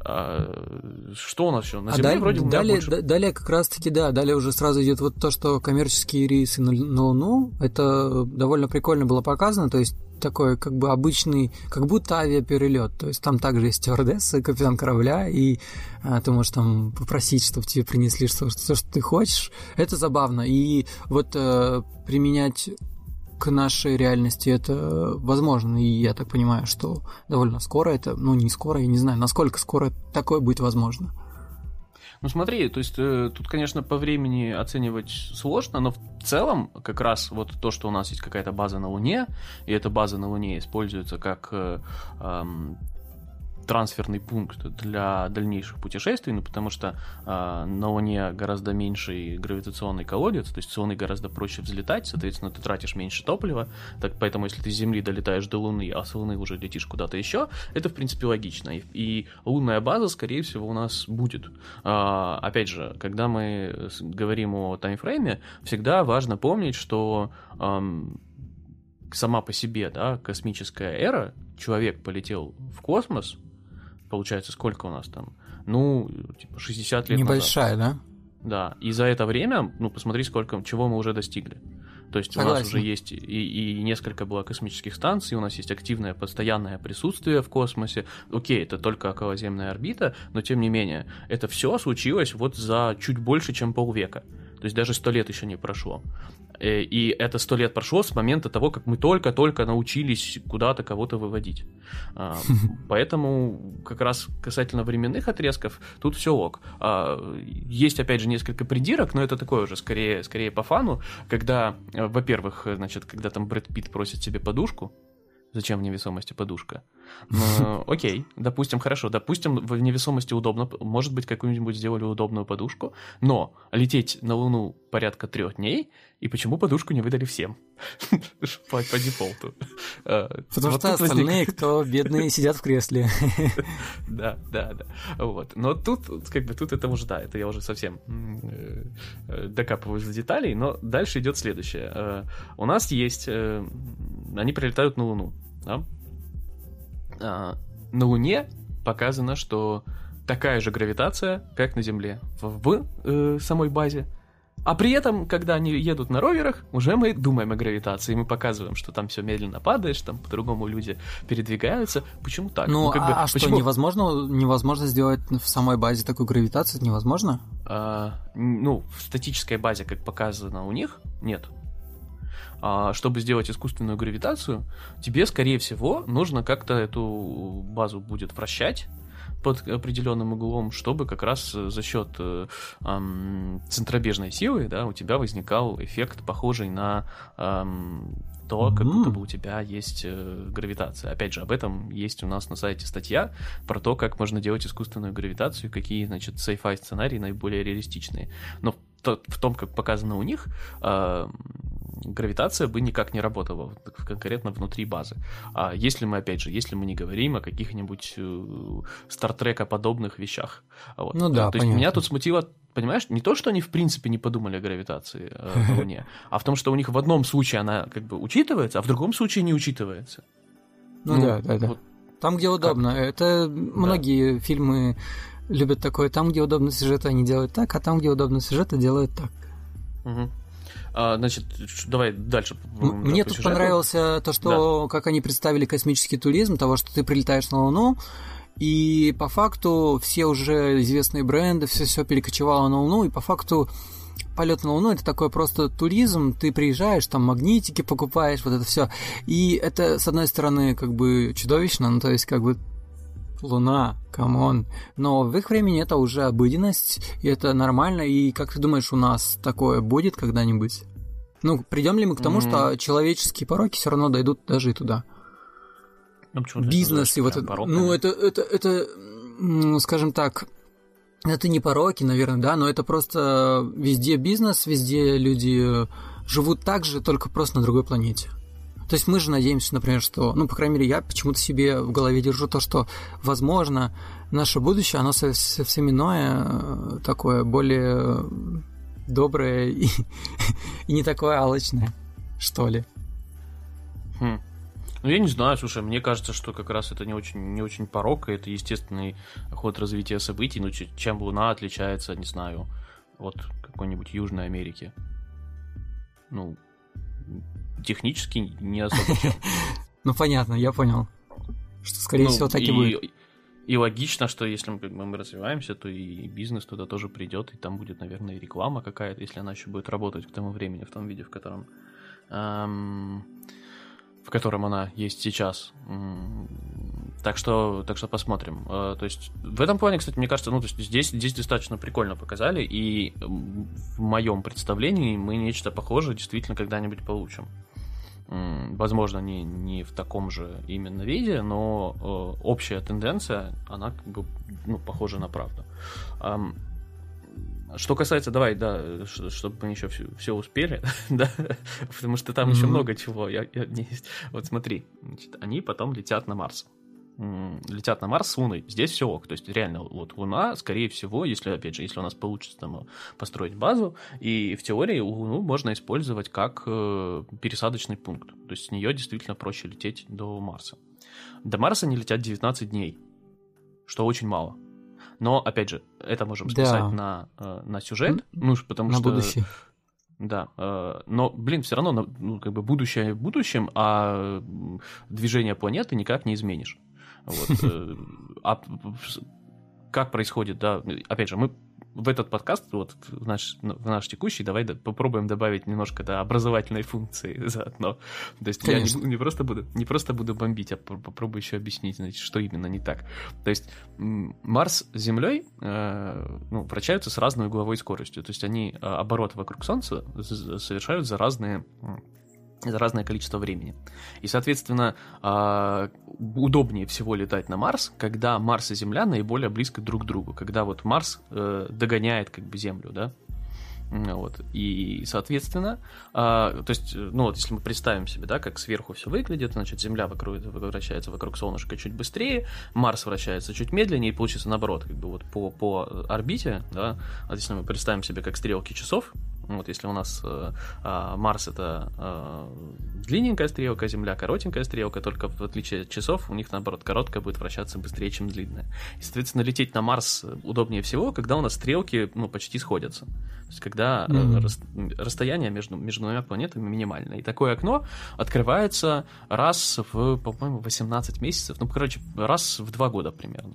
А, что у нас еще? На а Земле далее, вроде далее, больше... далее как раз-таки, да, далее уже сразу идет вот то, что коммерческие рейсы на, на Луну, это довольно прикольно было показано, то есть такой как бы обычный, как будто авиаперелет. То есть там также есть стюардесса, капитан корабля, и а, ты можешь там попросить, чтобы тебе принесли что, что, что ты хочешь. Это забавно. И вот а, применять к нашей реальности это возможно. И я так понимаю, что довольно скоро это, ну не скоро, я не знаю, насколько скоро такое будет возможно. Ну смотри, то есть э, тут, конечно, по времени оценивать сложно, но в целом как раз вот то, что у нас есть какая-то база на Луне, и эта база на Луне используется как э, э, трансферный пункт для дальнейших путешествий, ну, потому что э, на Луне гораздо меньший гравитационный колодец, то есть с Луны гораздо проще взлетать, соответственно, ты тратишь меньше топлива, так поэтому если ты с Земли долетаешь до Луны, а с Луны уже летишь куда-то еще, это, в принципе, логично. И, и лунная база, скорее всего, у нас будет. А, опять же, когда мы говорим о таймфрейме, всегда важно помнить, что эм, сама по себе, да, космическая эра, человек полетел в космос, получается, сколько у нас там? Ну, типа 60 лет Небольшая, назад. да? Да, и за это время, ну, посмотри, сколько, чего мы уже достигли. То есть Согласен. у нас уже есть и, и несколько было космических станций, у нас есть активное постоянное присутствие в космосе. Окей, это только околоземная орбита, но тем не менее, это все случилось вот за чуть больше, чем полвека. То есть даже сто лет еще не прошло. Э, и это сто лет прошло с момента того, как мы только-только научились куда-то кого-то выводить. А, поэтому как раз касательно временных отрезков, тут все ок. А, есть, опять же, несколько придирок, но это такое уже скорее, скорее по фану, когда, во-первых, значит, когда там Брэд Питт просит себе подушку, зачем в невесомости подушка? Окей, допустим, хорошо, допустим, в невесомости удобно, может быть, какую-нибудь сделали удобную подушку, но лететь на Луну порядка трех дней, и почему подушку не выдали всем? по, по дефолту. А, Потому вот что остальные, возник... кто бедные, сидят в кресле. да, да, да. Вот. Но тут, как бы, тут это уже, да, это я уже совсем э, э, докапываюсь до деталей, но дальше идет следующее. Э, у нас есть... Они прилетают на Луну, да? А, на Луне показано, что такая же гравитация, как на Земле в, в э, самой базе. А при этом, когда они едут на роверах, уже мы думаем о гравитации, мы показываем, что там все медленно падает, что там по-другому люди передвигаются. Почему так? Ну, ну как а, бы, а почему... что, невозможно, невозможно сделать в самой базе такую гравитацию? невозможно? А, ну, в статической базе, как показано у них, нет. А, чтобы сделать искусственную гравитацию, тебе, скорее всего, нужно как-то эту базу будет вращать под определенным углом, чтобы как раз за счет э, э, центробежной силы да, у тебя возникал эффект, похожий на э, то, как будто бы у тебя есть э, гравитация. Опять же, об этом есть у нас на сайте статья про то, как можно делать искусственную гравитацию, какие, значит, sci-fi сценарии наиболее реалистичные. Но в том, как показано у них, э, гравитация бы никак не работала конкретно внутри базы. А если мы, опять же, если мы не говорим о каких-нибудь Стартрека подобных вещах. Вот. Ну да, То понятно. есть меня тут смутило понимаешь, не то, что они в принципе не подумали о гравитации э, на Луне, а в том, что у них в одном случае она как бы учитывается, а в другом случае не учитывается. Ну, ну да, да, да. Вот там, где удобно. Как? Это многие да. фильмы любят такое. Там, где удобно сюжет, они делают так, а там, где удобно сюжет, делают так. Угу. А, значит, давай дальше. Мне тут сюжету. понравилось то, что да. как они представили космический туризм, того, что ты прилетаешь на Луну, и по факту все уже известные бренды, все все перекочевало на Луну, и по факту полет на Луну это такой просто туризм, ты приезжаешь, там магнитики покупаешь, вот это все. И это, с одной стороны, как бы чудовищно, ну то есть как бы Луна, come on. Но в их времени это уже обыденность, и это нормально. И как ты думаешь, у нас такое будет когда-нибудь? Ну, придем ли мы к тому, mm-hmm. что человеческие пороки все равно дойдут даже и туда? Ну, Бизнес и вот это. Ну, это, это, это, скажем так, это не пороки, наверное, да, но это просто везде бизнес, везде люди живут так же, только просто на другой планете. То есть мы же надеемся, например, что, ну, по крайней мере, я почему-то себе в голове держу то, что, возможно, наше будущее, оно совсем иное, э, такое более доброе и, и не такое алчное, что ли. Хм. Ну, я не знаю, слушай, мне кажется, что как раз это не очень, не очень порок, и это естественный ход развития событий. Ну, чем Луна отличается, не знаю, от какой-нибудь Южной Америки? Ну, технически не особо Ну, понятно, я понял. Что, скорее ну, всего, так и, будет. И логично, что если мы, мы развиваемся, то и бизнес туда тоже придет, и там будет, наверное, и реклама какая-то, если она еще будет работать к тому времени, в том виде, в котором эм, в котором она есть сейчас. Так что, так что посмотрим. Э, то есть в этом плане, кстати, мне кажется, ну, то есть здесь, здесь достаточно прикольно показали, и в моем представлении мы нечто похожее действительно когда-нибудь получим. Возможно, не, не в таком же именно виде, но э, общая тенденция, она как бы ну, похожа на правду. Что касается, давай, да, чтобы мы еще все, все успели, да, потому что там mm-hmm. еще много чего. Я, я, не, вот смотри, значит, они потом летят на Марс. Летят на Марс с Луной. Здесь все ок. То есть, реально, вот Луна, скорее всего, если, опять же, если у нас получится там построить базу, и в теории Луну можно использовать как э, пересадочный пункт. То есть, с нее действительно проще лететь до Марса. До Марса они летят 19 дней, что очень мало. Но, опять же, это можем списать да. на, э, на сюжет, ну, потому на что... будущее. Да, э, но, блин, все равно, ну, как бы будущее в будущем, а движение планеты никак не изменишь. Вот. Э, а как происходит, да, опять же, мы в этот подкаст, вот в наш, в наш текущий, давай да, попробуем добавить немножко да, образовательной функции заодно. То есть Конечно. я не, не, просто буду, не просто буду бомбить, а попробую еще объяснить, значит, что именно не так. То есть Марс с Землей э, ну, вращаются с разной угловой скоростью. То есть они э, оборот вокруг Солнца совершают за разные за разное количество времени. И, соответственно, а, удобнее всего летать на Марс, когда Марс и Земля наиболее близко друг к другу, когда вот Марс э, догоняет как бы Землю, да, вот. И, соответственно, а, то есть, ну вот, если мы представим себе, да, как сверху все выглядит, значит, Земля вокруг, вращается вокруг Солнышка чуть быстрее, Марс вращается чуть медленнее, и получится наоборот, как бы вот по, по орбите, да, вот если мы представим себе как стрелки часов, вот если у нас э, э, Марс это э, длинненькая стрелка, Земля коротенькая стрелка, только в отличие от часов, у них наоборот короткая будет вращаться быстрее, чем длинная. И, соответственно, лететь на Марс удобнее всего, когда у нас стрелки ну, почти сходятся. То есть, когда mm-hmm. рас, расстояние между, между двумя планетами минимальное. И такое окно открывается раз в, по-моему, 18 месяцев, ну, короче, раз в два года примерно.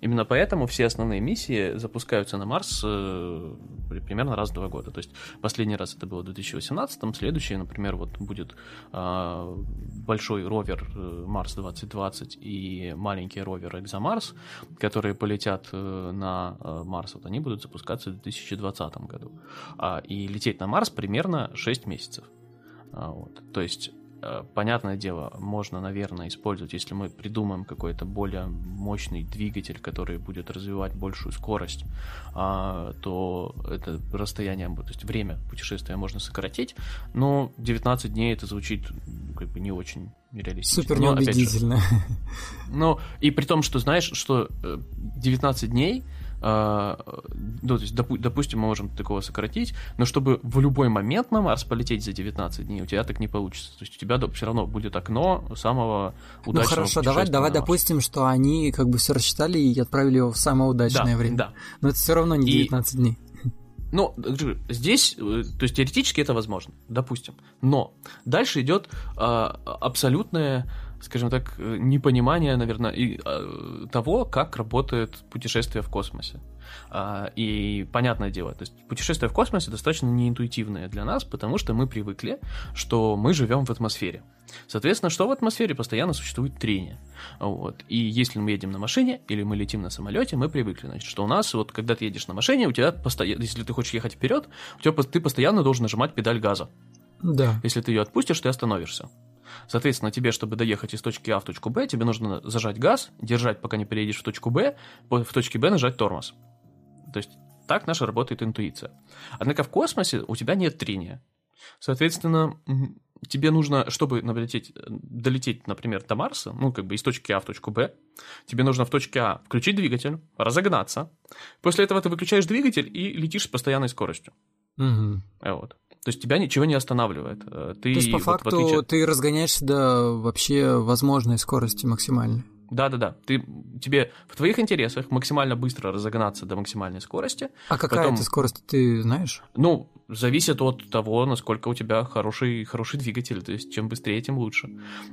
Именно поэтому все основные миссии запускаются на Марс э, примерно раз в два года. То есть последний раз это было в 2018, следующий, например, вот будет э, большой ровер э, Марс 2020 и маленький ровер Экзомарс, которые полетят э, на э, Марс, вот они будут запускаться в 2020 году. А, и лететь на Марс примерно 6 месяцев. А, вот. То есть понятное дело, можно, наверное, использовать, если мы придумаем какой-то более мощный двигатель, который будет развивать большую скорость, а, то это расстояние, то есть время путешествия можно сократить, но 19 дней это звучит как бы не очень реалистично. Супер неубедительно. Ну, и при том, что знаешь, что 19 э, дней Uh, ну, то есть, допу- допустим, мы можем такого сократить, но чтобы в любой момент на Марс полететь за 19 дней, у тебя так не получится. То есть у тебя все равно будет окно самого удачного Ну хорошо, давай, давай допустим, что они как бы все рассчитали и отправили его в самое удачное да, время. Да. Но это все равно не 19 и... дней. Ну, здесь, э, то есть теоретически это возможно, допустим. Но дальше идет э, абсолютное скажем так, э, непонимание, наверное, и, э, того, как работает путешествие в космосе. А, и понятное дело, то есть путешествие в космосе достаточно неинтуитивное для нас, потому что мы привыкли, что мы живем в атмосфере. Соответственно, что в атмосфере постоянно существует трение. Вот. И если мы едем на машине или мы летим на самолете, мы привыкли, значит, что у нас, вот когда ты едешь на машине, у тебя постоянно, если ты хочешь ехать вперед, у тебя ты постоянно должен нажимать педаль газа. Да. Если ты ее отпустишь, ты остановишься. Соответственно, тебе, чтобы доехать из точки А в точку Б, тебе нужно зажать газ, держать, пока не переедешь в точку Б, в точке Б нажать тормоз. То есть так наша работает интуиция. Однако в космосе у тебя нет трения. Соответственно, тебе нужно, чтобы долететь, долететь, например, до Марса, ну, как бы из точки А в точку Б, тебе нужно в точке А включить двигатель, разогнаться. После этого ты выключаешь двигатель и летишь с постоянной скоростью. Угу. Вот. То есть тебя ничего не останавливает. Э, ты, То есть, по вот, факту, отличие... ты разгоняешься до вообще возможной скорости максимальной. Да-да-да. Ты, тебе в твоих интересах максимально быстро разогнаться до максимальной скорости. А какая потом... это скорость, ты знаешь? Ну, зависит от того, насколько у тебя хороший, хороший двигатель. То есть, чем быстрее, тем лучше.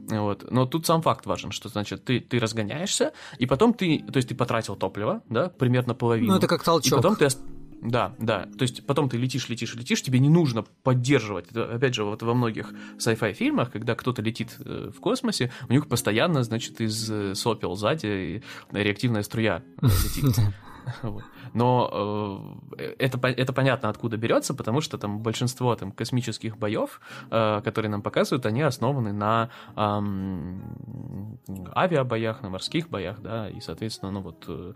Вот. Но тут сам факт важен, что, значит, ты, ты разгоняешься, и потом ты, то есть, ты потратил топливо, да, примерно половину. Ну, это как толчок. И потом ты да, да. То есть потом ты летишь, летишь, летишь, тебе не нужно поддерживать. Это, опять же, вот во многих sci-fi фильмах, когда кто-то летит э, в космосе, у них постоянно, значит, из э, сопел сзади реактивная струя летит. Но э, это, это понятно, откуда берется, потому что там большинство там, космических боев, э, которые нам показывают, они основаны на авиабоях, на морских боях, да, и, соответственно, ну вот, э,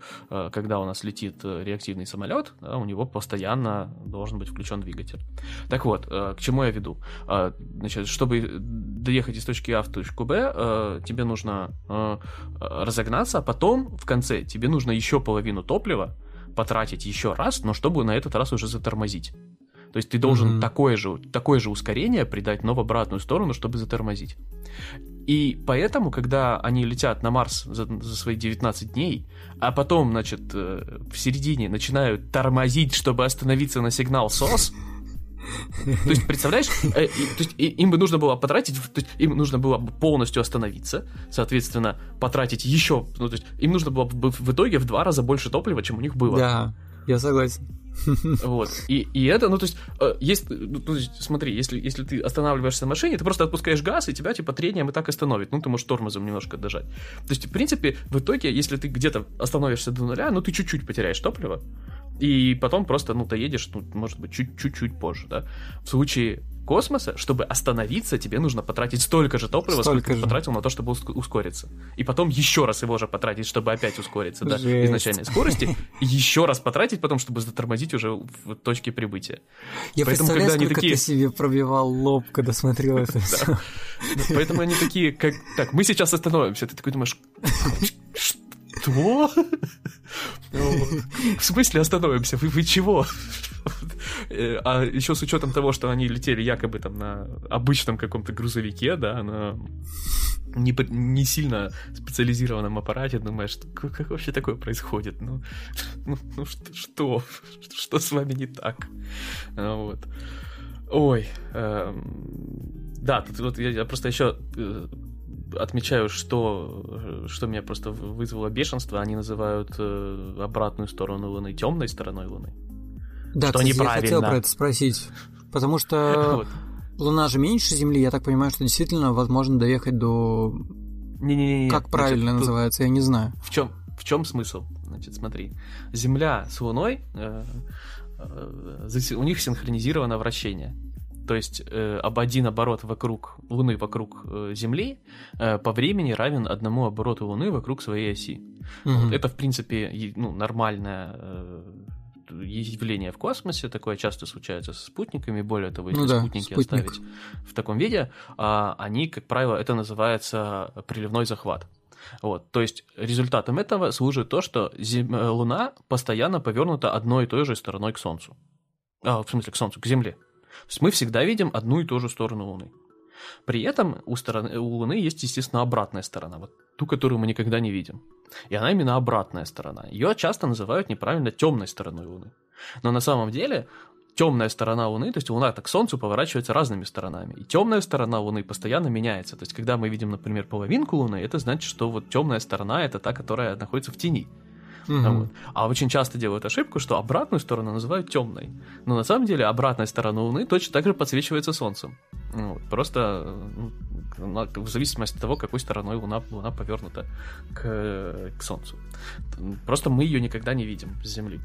когда у нас летит реактивный самолет, у него постоянно должен быть включен двигатель. Так вот, к чему я веду? Значит, чтобы доехать из точки А в точку Б, тебе нужно разогнаться, а потом в конце тебе нужно еще половину топлива потратить еще раз, но чтобы на этот раз уже затормозить. То есть ты должен mm-hmm. такое, же, такое же ускорение придать, но в обратную сторону, чтобы затормозить. И поэтому, когда они летят на Марс за, за свои 19 дней, а потом, значит, э, в середине начинают тормозить, чтобы остановиться на сигнал СОС, то есть, представляешь, э, то есть, им бы нужно было потратить, им нужно было бы полностью остановиться, соответственно, потратить еще, ну, то есть, им нужно было бы в итоге в два раза больше топлива, чем у них было. Да, я согласен. Вот. И, и это, ну, то есть, э, есть, ну, то есть, смотри, если, если ты останавливаешься на машине, ты просто отпускаешь газ, и тебя, типа, трением и так остановит. Ну, ты можешь тормозом немножко дожать. То есть, в принципе, в итоге, если ты где-то остановишься до нуля, ну, ты чуть-чуть потеряешь топливо, И потом просто, ну, ты едешь, ну, может быть, чуть-чуть позже, да. В случае космоса, чтобы остановиться, тебе нужно потратить столько же топлива, столько сколько же. ты потратил на то, чтобы ускориться. И потом еще раз его же потратить, чтобы опять ускориться до Жесть. изначальной скорости. И еще раз потратить потом, чтобы затормозить уже в точке прибытия. Я Поэтому, представляю, когда они такие... ты себе пробивал лоб, когда смотрел это все. Поэтому они такие, как... Так, мы сейчас остановимся. Ты такой думаешь, что? В смысле остановимся? Вы, вы чего? Э, а еще с учетом того, что они летели якобы там на обычном каком-то грузовике, да, на не, не сильно специализированном аппарате, думаешь, как, как вообще такое происходит? Ну, ну, ну что, что? Что с вами не так? А, вот. Ой. Эм, да, тут вот я, я просто еще э, отмечаю, что, что меня просто вызвало бешенство. Они называют э, обратную сторону Луны темной стороной Луны. Да, что кстати, неправильно. я хотел про это спросить. Потому что Луна же меньше Земли, я так понимаю, что действительно возможно доехать до... Не-не-не. Как правильно называется, я не знаю. В чем, в чем смысл? Значит, смотри. Земля с Луной, э, э, у них синхронизировано вращение. То есть э, об один оборот вокруг Луны вокруг э, Земли э, по времени равен одному обороту Луны вокруг своей оси. Угу. Вот это, в принципе, ну, нормальное э, явление в космосе, такое часто случается со спутниками, более того, если ну да, спутники спутник. оставить в таком виде, а, они, как правило, это называется приливной захват. Вот, то есть результатом этого служит то, что Зем... Луна постоянно повернута одной и той же стороной к Солнцу. А, в смысле, к Солнцу, к Земле. То есть мы всегда видим одну и ту же сторону Луны. При этом у, стороны, у Луны есть, естественно, обратная сторона, вот ту, которую мы никогда не видим. И она именно обратная сторона. Ее часто называют неправильно темной стороной Луны. Но на самом деле темная сторона Луны, то есть Луна так к Солнцу поворачивается разными сторонами. И темная сторона Луны постоянно меняется. То есть, когда мы видим, например, половинку Луны, это значит, что вот темная сторона это та, которая находится в тени. Угу. Вот. А очень часто делают ошибку, что обратную сторону называют темной. Но на самом деле обратная сторона Луны точно так же подсвечивается Солнцем. Вот. Просто ну, в зависимости от того, какой стороной Луна, Луна повернута к, к Солнцу. Просто мы ее никогда не видим с Земли.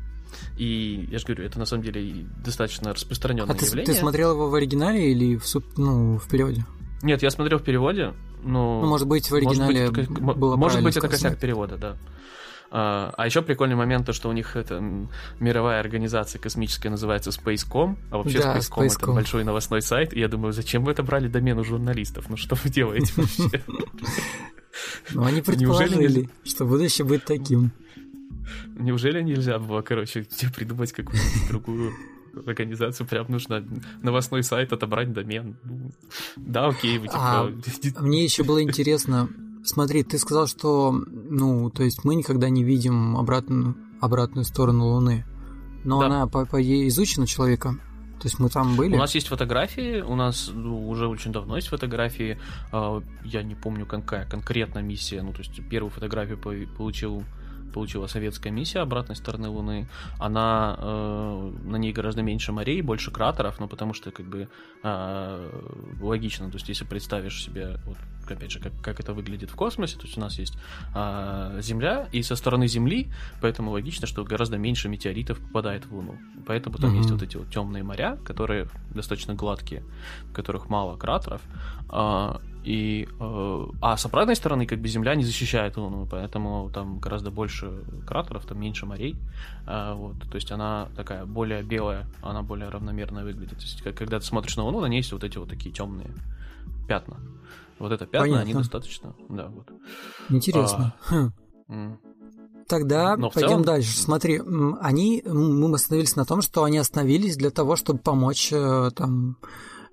И я же говорю, это на самом деле достаточно распространенное а явление. Ты, ты смотрел его в оригинале или в, суп, ну, в переводе? Нет, я смотрел в переводе, но... Ну, может быть, в оригинале может быть, было Может быть, это косяк перевода, да. А, а еще прикольный момент, то, что у них это мировая организация космическая называется Spacecom, а вообще да, Spacecom, Spacecom это большой новостной сайт, и я думаю, зачем вы это брали домен у журналистов? Ну что вы делаете вообще? Ну они предположили, что будущее будет таким. Неужели нельзя было, короче, придумать какую-нибудь другую организацию, прям нужно новостной сайт отобрать домен. Ну, да, окей, типа... А, мне еще было интересно, Смотри, ты сказал, что, ну, то есть мы никогда не видим обратную, обратную сторону Луны. Но да. она, по, по идее, изучена человеком. То есть мы там были? У нас есть фотографии, у нас ну, уже очень давно есть фотографии. А, я не помню, какая конкретная миссия. Ну, то есть первую фотографию получил получила советская миссия обратной стороны Луны. Она э, на ней гораздо меньше морей, больше кратеров, ну потому что как бы э, логично, то есть если представишь себе, вот, опять же, как, как это выглядит в космосе, то есть у нас есть э, Земля, и со стороны Земли, поэтому логично, что гораздо меньше метеоритов попадает в Луну. Поэтому там mm-hmm. есть вот эти вот темные моря, которые достаточно гладкие, в которых мало кратеров. Э, и, э, а с обратной стороны, как бы Земля не защищает Луну, поэтому там гораздо больше кратеров, там меньше морей. Э, вот, то есть она такая более белая, она более равномерно выглядит. То есть, когда ты смотришь на Луну, на ней есть вот эти вот такие темные пятна. Вот это пятна, Понятно. они достаточно. Да, вот. Интересно. А, хм. Тогда Но пойдем целом... дальше. Смотри, они, мы остановились на том, что они остановились для того, чтобы помочь э, там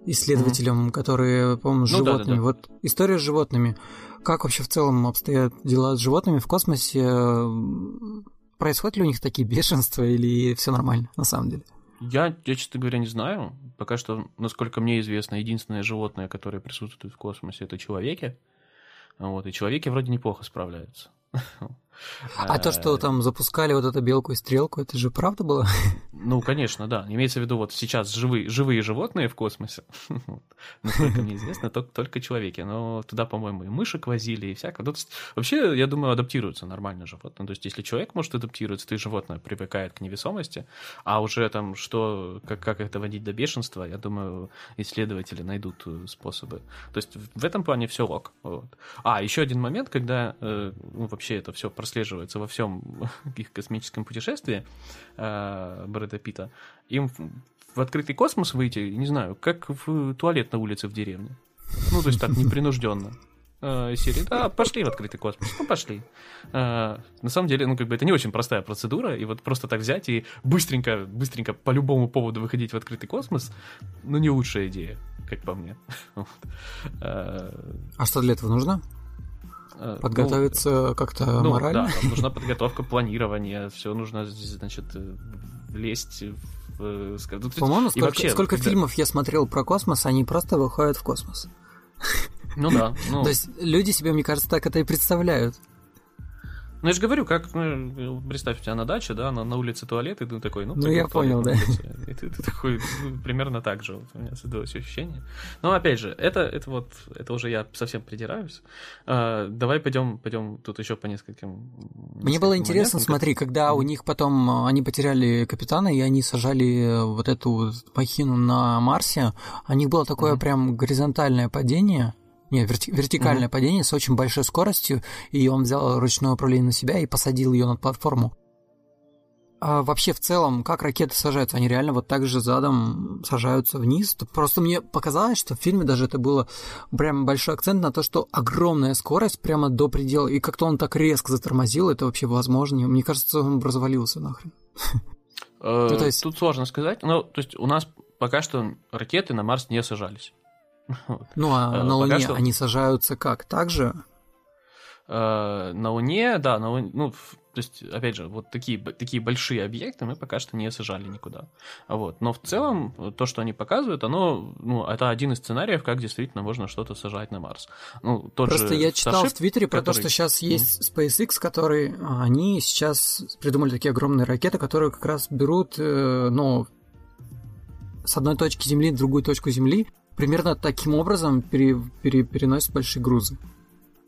исследователям, mm-hmm. которые, по-моему, с ну, животными. Да, да, да. Вот история с животными. Как вообще в целом обстоят дела с животными в космосе? Происходят ли у них такие бешенства или все нормально на самом деле? Я, я, честно говоря, не знаю. Пока что, насколько мне известно, единственное животное, которое присутствует в космосе, это человеки. Вот, и человеки вроде неплохо справляются. А то, что там запускали вот эту белку и стрелку, это же правда было? Ну, конечно, да. Имеется в виду вот сейчас живые, живые животные в космосе, насколько мне известно, только человеки. Но туда, по-моему, и мышек возили, и всякое. Ну, вообще, я думаю, адаптируются нормально животные. То есть, если человек может адаптироваться, то и животное привыкает к невесомости. А уже там, что, как, как это водить до бешенства, я думаю, исследователи найдут э, способы. То есть, в этом плане все ок. Вот. А, еще один момент, когда э, ну, вообще это все прослеживается во всем их космическом путешествии э, Брэда Питта, им в открытый космос выйти, не знаю, как в туалет на улице в деревне. Ну, то есть так, непринужденно. Э, серии, да, пошли в открытый космос, ну, пошли. Э, на самом деле, ну, как бы это не очень простая процедура, и вот просто так взять и быстренько, быстренько по любому поводу выходить в открытый космос, ну, не лучшая идея, как по мне. Э, а что для этого нужно? Э, Подготовиться ну, как-то ну, морально? Да, нужна подготовка, планирование, все нужно, значит, э, влезть в... Ну, По-моему, сколько, вообще, сколько когда... фильмов я смотрел про космос, они просто выходят в космос. Ну да. Ну... То есть люди себе, мне кажется, так это и представляют. Ну, я же говорю, как, ну, представь, у тебя на даче, да, на, на улице туалет, и ты такой, ну, ну я понял, да. И ты, ты такой, ну, примерно так же, вот у меня создалось ощущение. Но, опять же, это, это вот, это уже я совсем придираюсь. А, давай пойдем, пойдем тут еще по нескольким... Мне было интересно, моментам, смотри, когда у них потом, а, они потеряли капитана, и они сажали вот эту махину на Марсе, у них было такое mm-hmm. прям горизонтальное падение, нет, верти- вертикальное mm-hmm. падение с очень большой скоростью, и он взял ручное управление на себя и посадил ее на платформу. А вообще в целом, как ракеты сажаются? Они реально вот так же задом сажаются вниз? Просто мне показалось, что в фильме даже это было прям большой акцент на то, что огромная скорость прямо до предела, и как-то он так резко затормозил, это вообще возможно. Мне кажется, он развалился нахрен. Э, ну, тут сложно сказать, но то есть у нас пока что ракеты на Марс не сажались. Ну, а э, на Луне что... они сажаются как? Так же? Э, на Луне, да, на Луне, ну, то есть, опять же, вот такие, такие большие объекты мы пока что не сажали никуда. Вот. Но в целом, то, что они показывают, оно, ну, это один из сценариев, как действительно можно что-то сажать на Марс. Ну, тот Просто же я читал Starship, в Твиттере про который... то, что сейчас есть SpaceX, которые, они сейчас придумали такие огромные ракеты, которые как раз берут, ну, с одной точки Земли в другую точку Земли, примерно таким образом пере, пере, переносят большие грузы.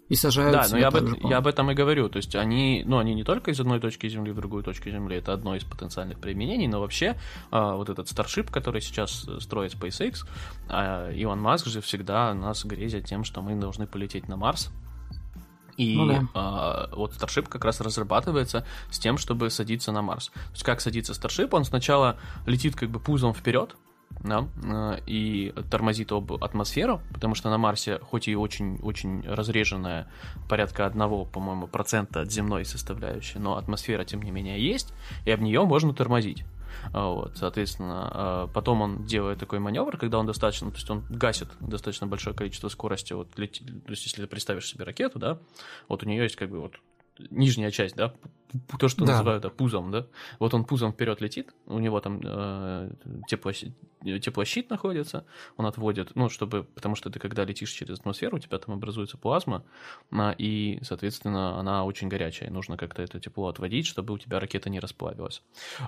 И сажают Да, но я, об, же, я об этом и говорю. То есть они, ну, они не только из одной точки Земли в другую точку Земли, это одно из потенциальных применений, но вообще а, вот этот Starship, который сейчас строит SpaceX, а, Илон Маск же всегда нас грезит тем, что мы должны полететь на Марс, и ну, да. а, вот Starship как раз разрабатывается с тем, чтобы садиться на Марс. То есть как садится Starship? Он сначала летит как бы пузом вперед, да, э, и тормозит об атмосферу, потому что на Марсе, хоть и очень-очень разреженная, порядка одного, по-моему, процента от земной составляющей, но атмосфера, тем не менее, есть, и об нее можно тормозить. А, вот, соответственно, а, потом он делает такой маневр, когда он достаточно, то есть он гасит достаточно большое количество скорости, вот, то есть если ты представишь себе ракету, да, вот у нее есть как бы вот нижняя часть, да, то, что да. называют да, пузом, да, вот он пузом вперед летит, у него там э, теплощит, теплощит находится, он отводит, ну, чтобы, потому что ты когда летишь через атмосферу, у тебя там образуется плазма, а, и, соответственно, она очень горячая, нужно как-то это тепло отводить, чтобы у тебя ракета не расплавилась.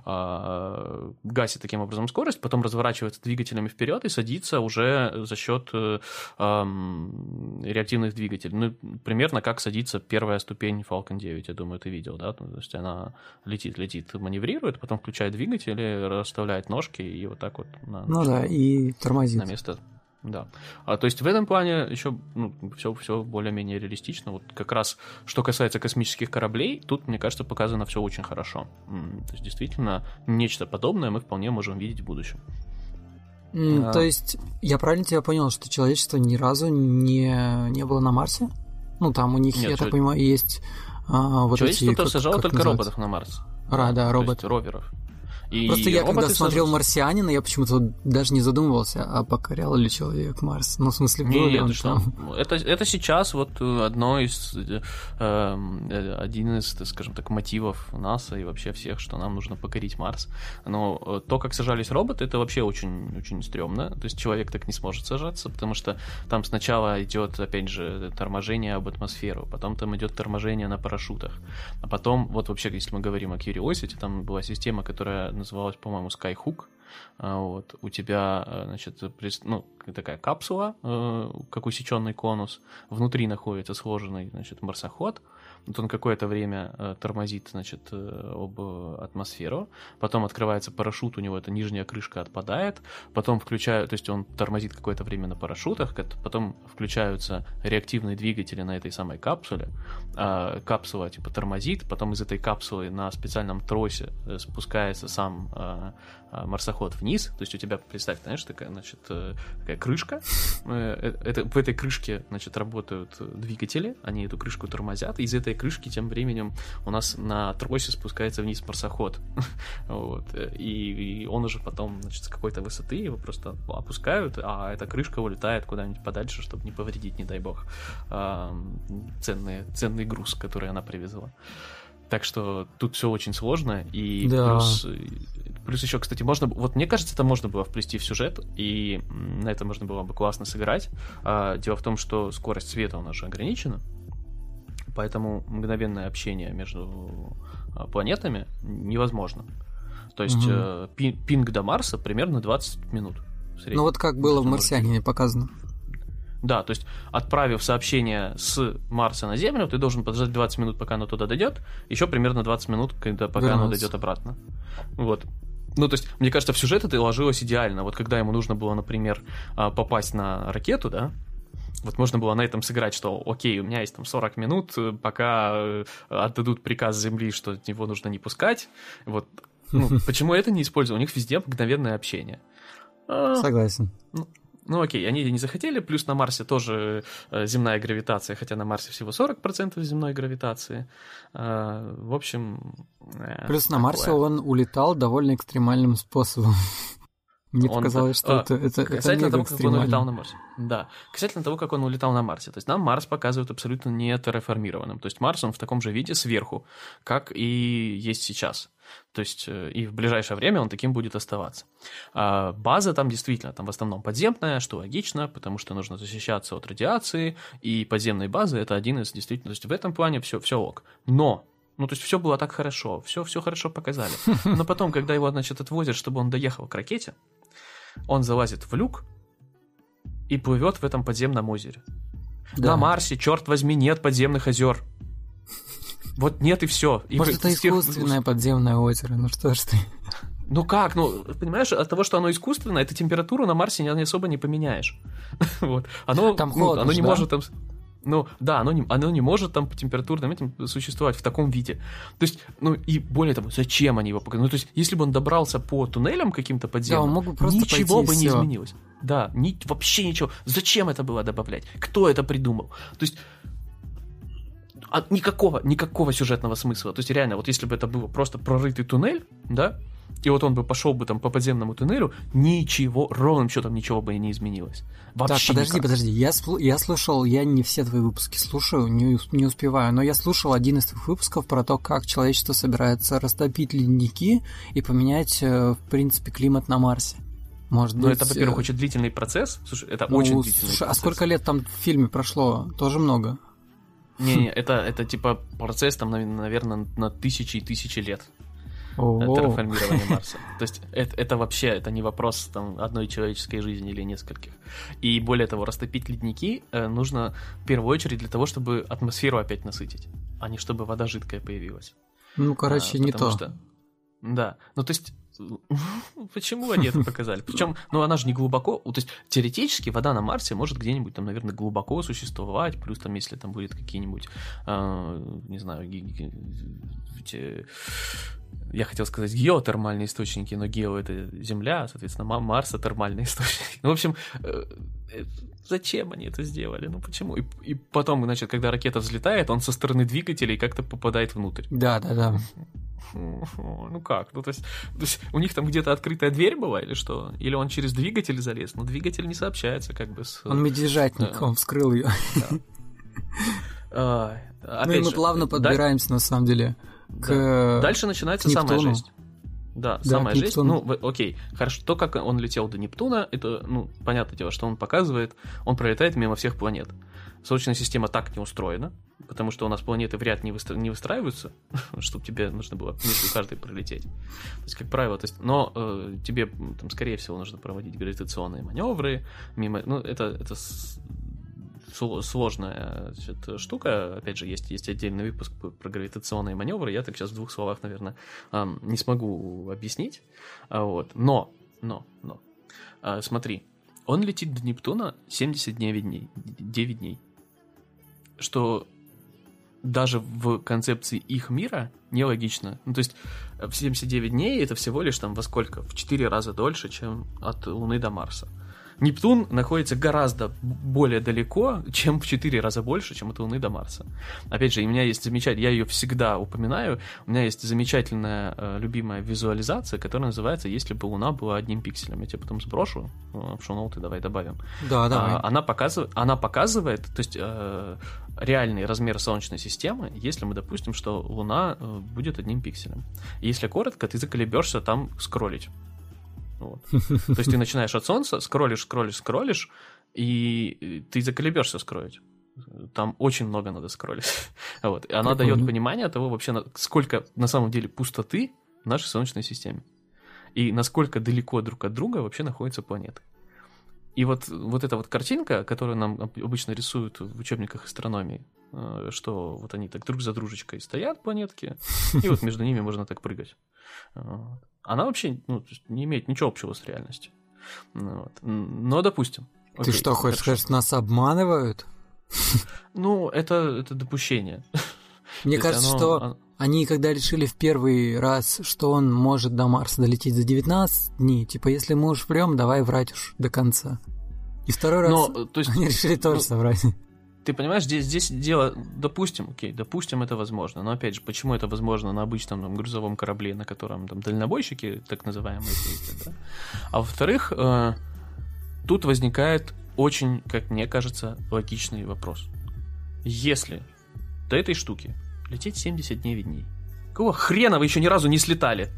А, гасит таким образом скорость, потом разворачивается двигателями вперед и садится уже за счет э, э, реактивных двигателей. Ну, примерно как садится первая ступень Falcon 9, я думаю, ты видел, да, то есть она летит, летит, маневрирует, потом включает двигатель, расставляет ножки и вот так вот на, ну да, и тормозит. На место. Да. А, то есть в этом плане еще ну, все, все более-менее реалистично. Вот как раз что касается космических кораблей, тут, мне кажется, показано все очень хорошо. То есть действительно нечто подобное мы вполне можем видеть в будущем. Mm, а... То есть я правильно тебя понял, что человечество ни разу не, не было на Марсе? Ну там у них, Нет, я так понимаю, есть а, вот Человечество эти... Человечество сажало только называется? роботов на Марс. Ра, да, роботы. роверов. И Просто я когда смотрел сожрут- «Марсианина», я почему-то даже не задумывался, а покорял ли человек Марс. Ну, в смысле, был ли Нет, он ты что? там? Это, это сейчас вот э, одно из, э, эм, э, один из, скажем так, мотивов НАСА и вообще всех, что нам нужно покорить Марс. Но э, то, как сажались роботы, это вообще очень, очень стрёмно. То есть человек так не сможет сажаться, потому что там сначала идет, опять же, торможение об атмосферу, потом там идет торможение на парашютах, а потом, вот вообще, если мы говорим о Curiosity, там была система, которая называлась, по-моему, Skyhook, а, вот, у тебя, э, значит, ну, такая капсула, э, как усеченный конус, внутри находится сложенный, значит, марсоход, вот он какое-то время э, тормозит, значит, э, об э, атмосферу, потом открывается парашют, у него эта нижняя крышка отпадает, потом включают, то есть он тормозит какое-то время на парашютах, потом включаются реактивные двигатели на этой самой капсуле, а, капсула типа тормозит, потом из этой капсулы на специальном тросе спускается сам а, а, марсоход вниз, то есть у тебя, представь, знаешь, такая, значит, такая крышка, это, в этой крышке, значит, работают двигатели, они эту крышку тормозят, из этой крышки тем временем у нас на тросе спускается вниз марсоход, вот, и, и он уже потом, значит, с какой-то высоты его просто опускают, а эта крышка улетает куда-нибудь подальше, чтобы не повредить, не дай бог, ценный, ценный груз, который она привезла. Так что тут все очень сложно, и Да. плюс, плюс еще, кстати, можно, вот мне кажется, это можно было вплести в сюжет, и на это можно было бы классно сыграть. А, дело в том, что скорость света у нас же ограничена, поэтому мгновенное общение между а, планетами невозможно. То есть Мгм. э, пи- пинг до Марса примерно 20 минут. Ну, вот как было в «Марсианине» показано. Да, то есть, отправив сообщение с Марса на Землю, ты должен подождать 20 минут, пока оно туда дойдет, еще примерно 20 минут, когда, пока оно Вернуться. дойдет обратно. Вот. Ну, то есть, мне кажется, в сюжет это ложилось идеально. Вот когда ему нужно было, например, а, попасть на ракету, да, вот можно было на этом сыграть, что окей, у меня есть там 40 минут, э, пока э, отдадут приказ Земли, что его нужно не пускать. Вот. Ну, почему это не использовать? У них везде мгновенное общение. А, Согласен. ну окей, они не захотели, плюс на Марсе тоже э, земная гравитация, хотя на Марсе всего 40% земной гравитации. Э, в общем... э, Плюс на такое. Марсе он улетал довольно экстремальным способом. Мне Он- показалось, что а, это, это, это Касательно мега того, как он улетал на Марсе. Да. Касательно того, как он улетал на Марсе. То есть нам Марс показывают абсолютно не терраформированным. То есть Марс, он в таком же виде сверху, как и есть сейчас. То есть э, и в ближайшее время он таким будет оставаться. А база там действительно, там в основном подземная, что логично, потому что нужно защищаться от радиации, и подземные базы это один из действительно, то есть в этом плане все, все ок. Но ну, то есть все было так хорошо, все, все хорошо показали. Но потом, когда его, значит, отвозят, чтобы он доехал к ракете, он залазит в люк и плывет в этом подземном озере. Да. На Марсе, черт возьми, нет подземных озер. Вот нет и все. И Может, это тех- искусственное подземное озеро, ну что ж ты. Ну как, ну, понимаешь, от того, что оно искусственное, эту температуру на Марсе не, особо не поменяешь. Вот. Оно, Там ну, холодно оно не да? может там... Ну, да, оно не, оно не может там по температурным этим существовать в таком виде. То есть, ну, и более того, зачем они его показали? Ну, то есть, если бы он добрался по туннелям каким-то подземным, он мог бы просто ничего бы не всё. изменилось. Да, ни- вообще ничего. Зачем это было добавлять? Кто это придумал? То есть, а никакого, никакого сюжетного смысла. То есть, реально, вот если бы это был просто прорытый туннель, да, и вот он бы пошел бы там по подземному туннелю, ничего, ровным счетом ничего бы и не изменилось. Так, Вообще подожди, никак. подожди. Я, я слушал, я не все твои выпуски слушаю, не, не успеваю, но я слушал один из твоих выпусков про то, как человечество собирается растопить ледники и поменять, э, в принципе, климат на Марсе. Может Ну, быть... это, во-первых, э, очень длительный процесс. Слушай, это ну, очень длительный слушай, а процесс. сколько лет там в фильме прошло? Тоже много. Не-не, это, это типа процесс там, наверное, на тысячи и тысячи лет. О, терраформирования Марса. То есть это, это вообще это не вопрос там, одной человеческой жизни или нескольких. И более того, растопить ледники э, нужно в первую очередь для того, чтобы атмосферу опять насытить, а не чтобы вода жидкая появилась. Ну, короче, А, не то. что- да, ну то есть почему они это показали? Причем, ну она же не глубоко, то есть теоретически вода на Марсе может где-нибудь там, наверное, глубоко существовать, плюс там, если там будет какие-нибудь, а, не знаю, я хотел сказать геотермальные источники, но гео это Земля, соответственно, Ма- Марс это термальные источники. Ну, в общем, э, зачем они это сделали? Ну почему? И, и потом, значит, когда ракета взлетает, он со стороны двигателей как-то попадает внутрь. Да, да, да. Ну как? Ну, то есть, то есть у них там где-то открытая дверь была или что? Или он через двигатель залез? Но двигатель не сообщается как бы с... Он медвежатник, он вскрыл ее. А, ну и мы плавно подбираемся, на самом деле, к Дальше начинается самая жесть. Да, да, самая жесть. Ну, окей, хорошо. То, как он летел до Нептуна, это, ну, понятное дело, что он показывает, он пролетает мимо всех планет. Солнечная система так не устроена, потому что у нас планеты в ряд не, выстра... не выстраиваются, чтобы тебе нужно было между каждой пролететь. То есть, как правило, то есть, но э, тебе, там, скорее всего, нужно проводить гравитационные маневры, мимо, ну, это, это сложная значит, штука. Опять же, есть, есть отдельный выпуск про гравитационные маневры. Я так сейчас в двух словах, наверное, не смогу объяснить. А вот. Но, но, но. А, смотри, он летит до Нептуна 79 дней. 9 дней. Что даже в концепции их мира нелогично. Ну, то есть в 79 дней это всего лишь там во сколько? В 4 раза дольше, чем от Луны до Марса. Нептун находится гораздо более далеко, чем в 4 раза больше, чем от Луны до Марса. Опять же, у меня есть замечательная, я ее всегда упоминаю, у меня есть замечательная э, любимая визуализация, которая называется «Если бы Луна была одним пикселем». Я тебе потом сброшу э, в шоу-ноуты, давай добавим. Да, давай. А, она, показывает, она показывает, то есть э, реальный размер Солнечной системы, если мы допустим, что Луна э, будет одним пикселем. Если коротко, ты заколебешься там скроллить. Вот. То есть ты начинаешь от солнца, скроллишь, скроллишь, скроллишь, и ты заколебешься скроллить. Там очень много надо скроллить. Вот. И она дает понимание того вообще, сколько на самом деле пустоты в нашей Солнечной системе. И насколько далеко друг от друга вообще находятся планеты. И вот, вот эта вот картинка, которую нам обычно рисуют в учебниках астрономии, э, что вот они так друг за дружечкой стоят, планетки, и вот между ними можно так прыгать она вообще ну, не имеет ничего общего с реальностью. Ну вот. Но, допустим. Ты окей, что, хочешь хорошо. сказать, нас обманывают? Ну, это, это допущение. Мне кажется, оно, что оно... они, когда решили в первый раз, что он может до Марса долететь за 19 дней, типа, если мы уж врем, давай врать уж до конца. И второй раз Но, то есть, они решили тоже ну, соврать ты понимаешь, здесь, здесь дело, допустим, окей, допустим, это возможно, но опять же, почему это возможно на обычном там, грузовом корабле, на котором там дальнобойщики, так называемые, ездят, да? А во-вторых, э, тут возникает очень, как мне кажется, логичный вопрос. Если до этой штуки лететь 79 дней, какого хрена вы еще ни разу не слетали?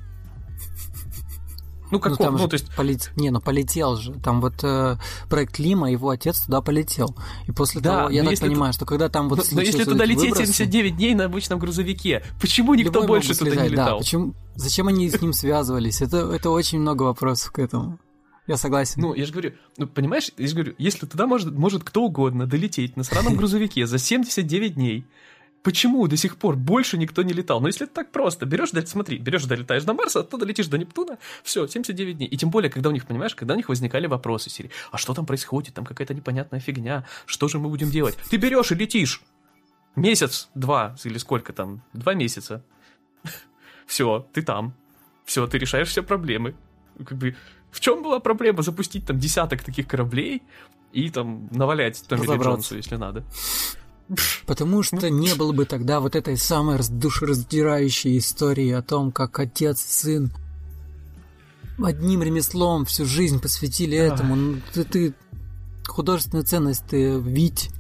Ну, как ну, там ну, то есть... полет... Не, ну полетел же. Там вот э, проект Лима, его отец туда полетел. И после да, того, я так понимаю, ты... что когда там вот Но, но если туда лететь выбросы... 79 дней на обычном грузовике, почему никто больше туда слезать, не летал? Да, почему... Зачем они с ним связывались? Это, это очень много вопросов к этому. Я согласен. Ну, я же говорю, ну, понимаешь, я же говорю, если туда может, может кто угодно долететь на сраном грузовике за 79 дней, почему до сих пор больше никто не летал? Но если это так просто, берешь, смотри, берешь, долетаешь до Марса, оттуда летишь до Нептуна, все, 79 дней. И тем более, когда у них, понимаешь, когда у них возникали вопросы серии, а что там происходит, там какая-то непонятная фигня, что же мы будем делать? Ты берешь и летишь. Месяц, два, или сколько там, два месяца. Все, ты там. Все, ты решаешь все проблемы. Как бы, в чем была проблема запустить там десяток таких кораблей и там навалять Томми Джонсу, если надо? Потому что не было бы тогда вот этой самой душераздирающей истории о том, как отец и сын одним ремеслом всю жизнь посвятили этому. Ну, ты, ты художественную ценность ты вить.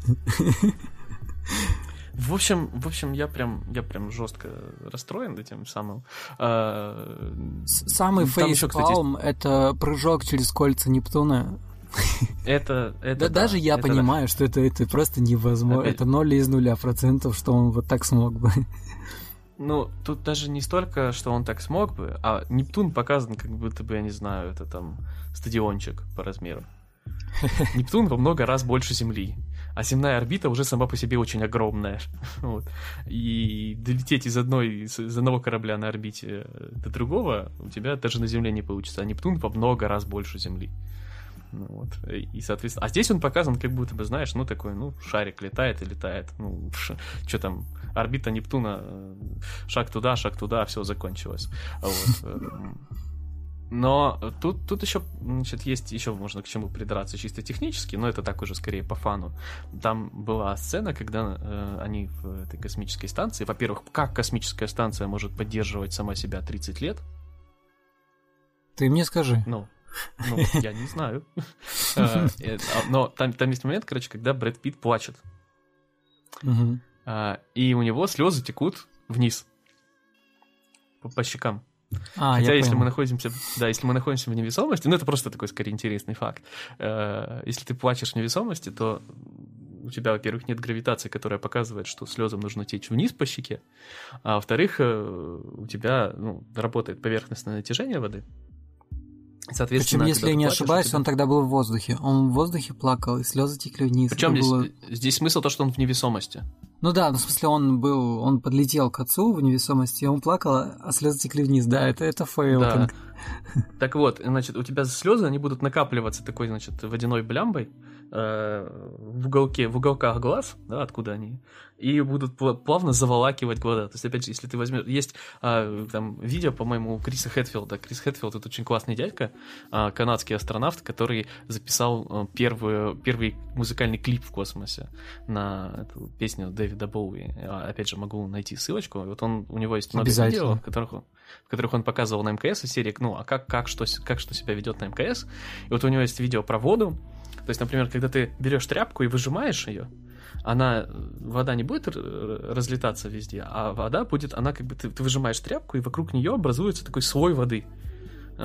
В общем, в общем, я прям, я прям жестко расстроен этим самым. А, Самый фейспалм это прыжок через кольца Нептуна это, это да, да, даже я это понимаю, да. что это, это просто невозможно. Опять... Это ноль из нуля процентов, что он вот так смог бы. Ну, тут даже не столько, что он так смог бы, а Нептун показан, как будто бы, я не знаю, это там стадиончик по размеру. Нептун во много раз больше Земли, а земная орбита уже сама по себе очень огромная. Вот. И долететь из, одной, из одного корабля на орбите до другого у тебя даже на Земле не получится, а Нептун во много раз больше Земли. Ну, вот. И, соответственно... А здесь он показан, как будто бы, знаешь, ну, такой, ну, шарик летает и летает. Ну, что там, орбита Нептуна, э, шаг туда, шаг туда, все закончилось. Вот. Э, Но тут, тут еще, значит, есть еще можно к чему придраться чисто технически, но это так уже скорее по фану. Там была сцена, когда э, они в этой космической станции, во-первых, как космическая станция может поддерживать сама себя 30 лет? Ты мне скажи. Ну, ну я не знаю. Э, э, но там, там есть момент, короче, когда Брэд Питт плачет. А, и у него слезы текут вниз по, по щекам. А, Хотя, если понял. мы находимся, да, если мы находимся в невесомости, ну это просто такой скорее интересный факт. Э, если ты плачешь в невесомости, то у тебя, во-первых, нет гравитации, которая показывает, что слезам нужно течь вниз по щеке, а во-вторых, э, у тебя ну, работает поверхностное натяжение воды, Соответственно, Причем, если я не плачешь, ошибаюсь, тебя... он тогда был в воздухе. Он в воздухе плакал, и слезы текли вниз. Причем здесь, было... здесь смысл то, что он в невесомости. Ну да, ну, в смысле, он был, он подлетел к отцу в невесомости, и он плакал, а слезы текли вниз. Да, это, это fail king. Да. Так вот, значит, у тебя слезы, они будут накапливаться такой, значит, водяной блямбой, Э, в уголке, в уголках глаз, да, откуда они, и будут плавно заволакивать глаза. То есть, опять же, если ты возьмешь... Есть а, там видео, по-моему, у Криса Хэдфилда. Крис Хэдфилд — это очень классный дядька, а, канадский астронавт, который записал а, первую, первый музыкальный клип в космосе на эту песню Дэвида Боуи. А, опять же, могу найти ссылочку. Вот он, у него есть много видео, в которых, в которых он показывал на МКС из серии, ну, а как, как, что, как что себя ведет на МКС. И вот у него есть видео про воду, то есть, например, когда ты берешь тряпку и выжимаешь ее, она, вода не будет разлетаться везде, а вода будет, она как бы, ты, ты выжимаешь тряпку, и вокруг нее образуется такой слой воды, э,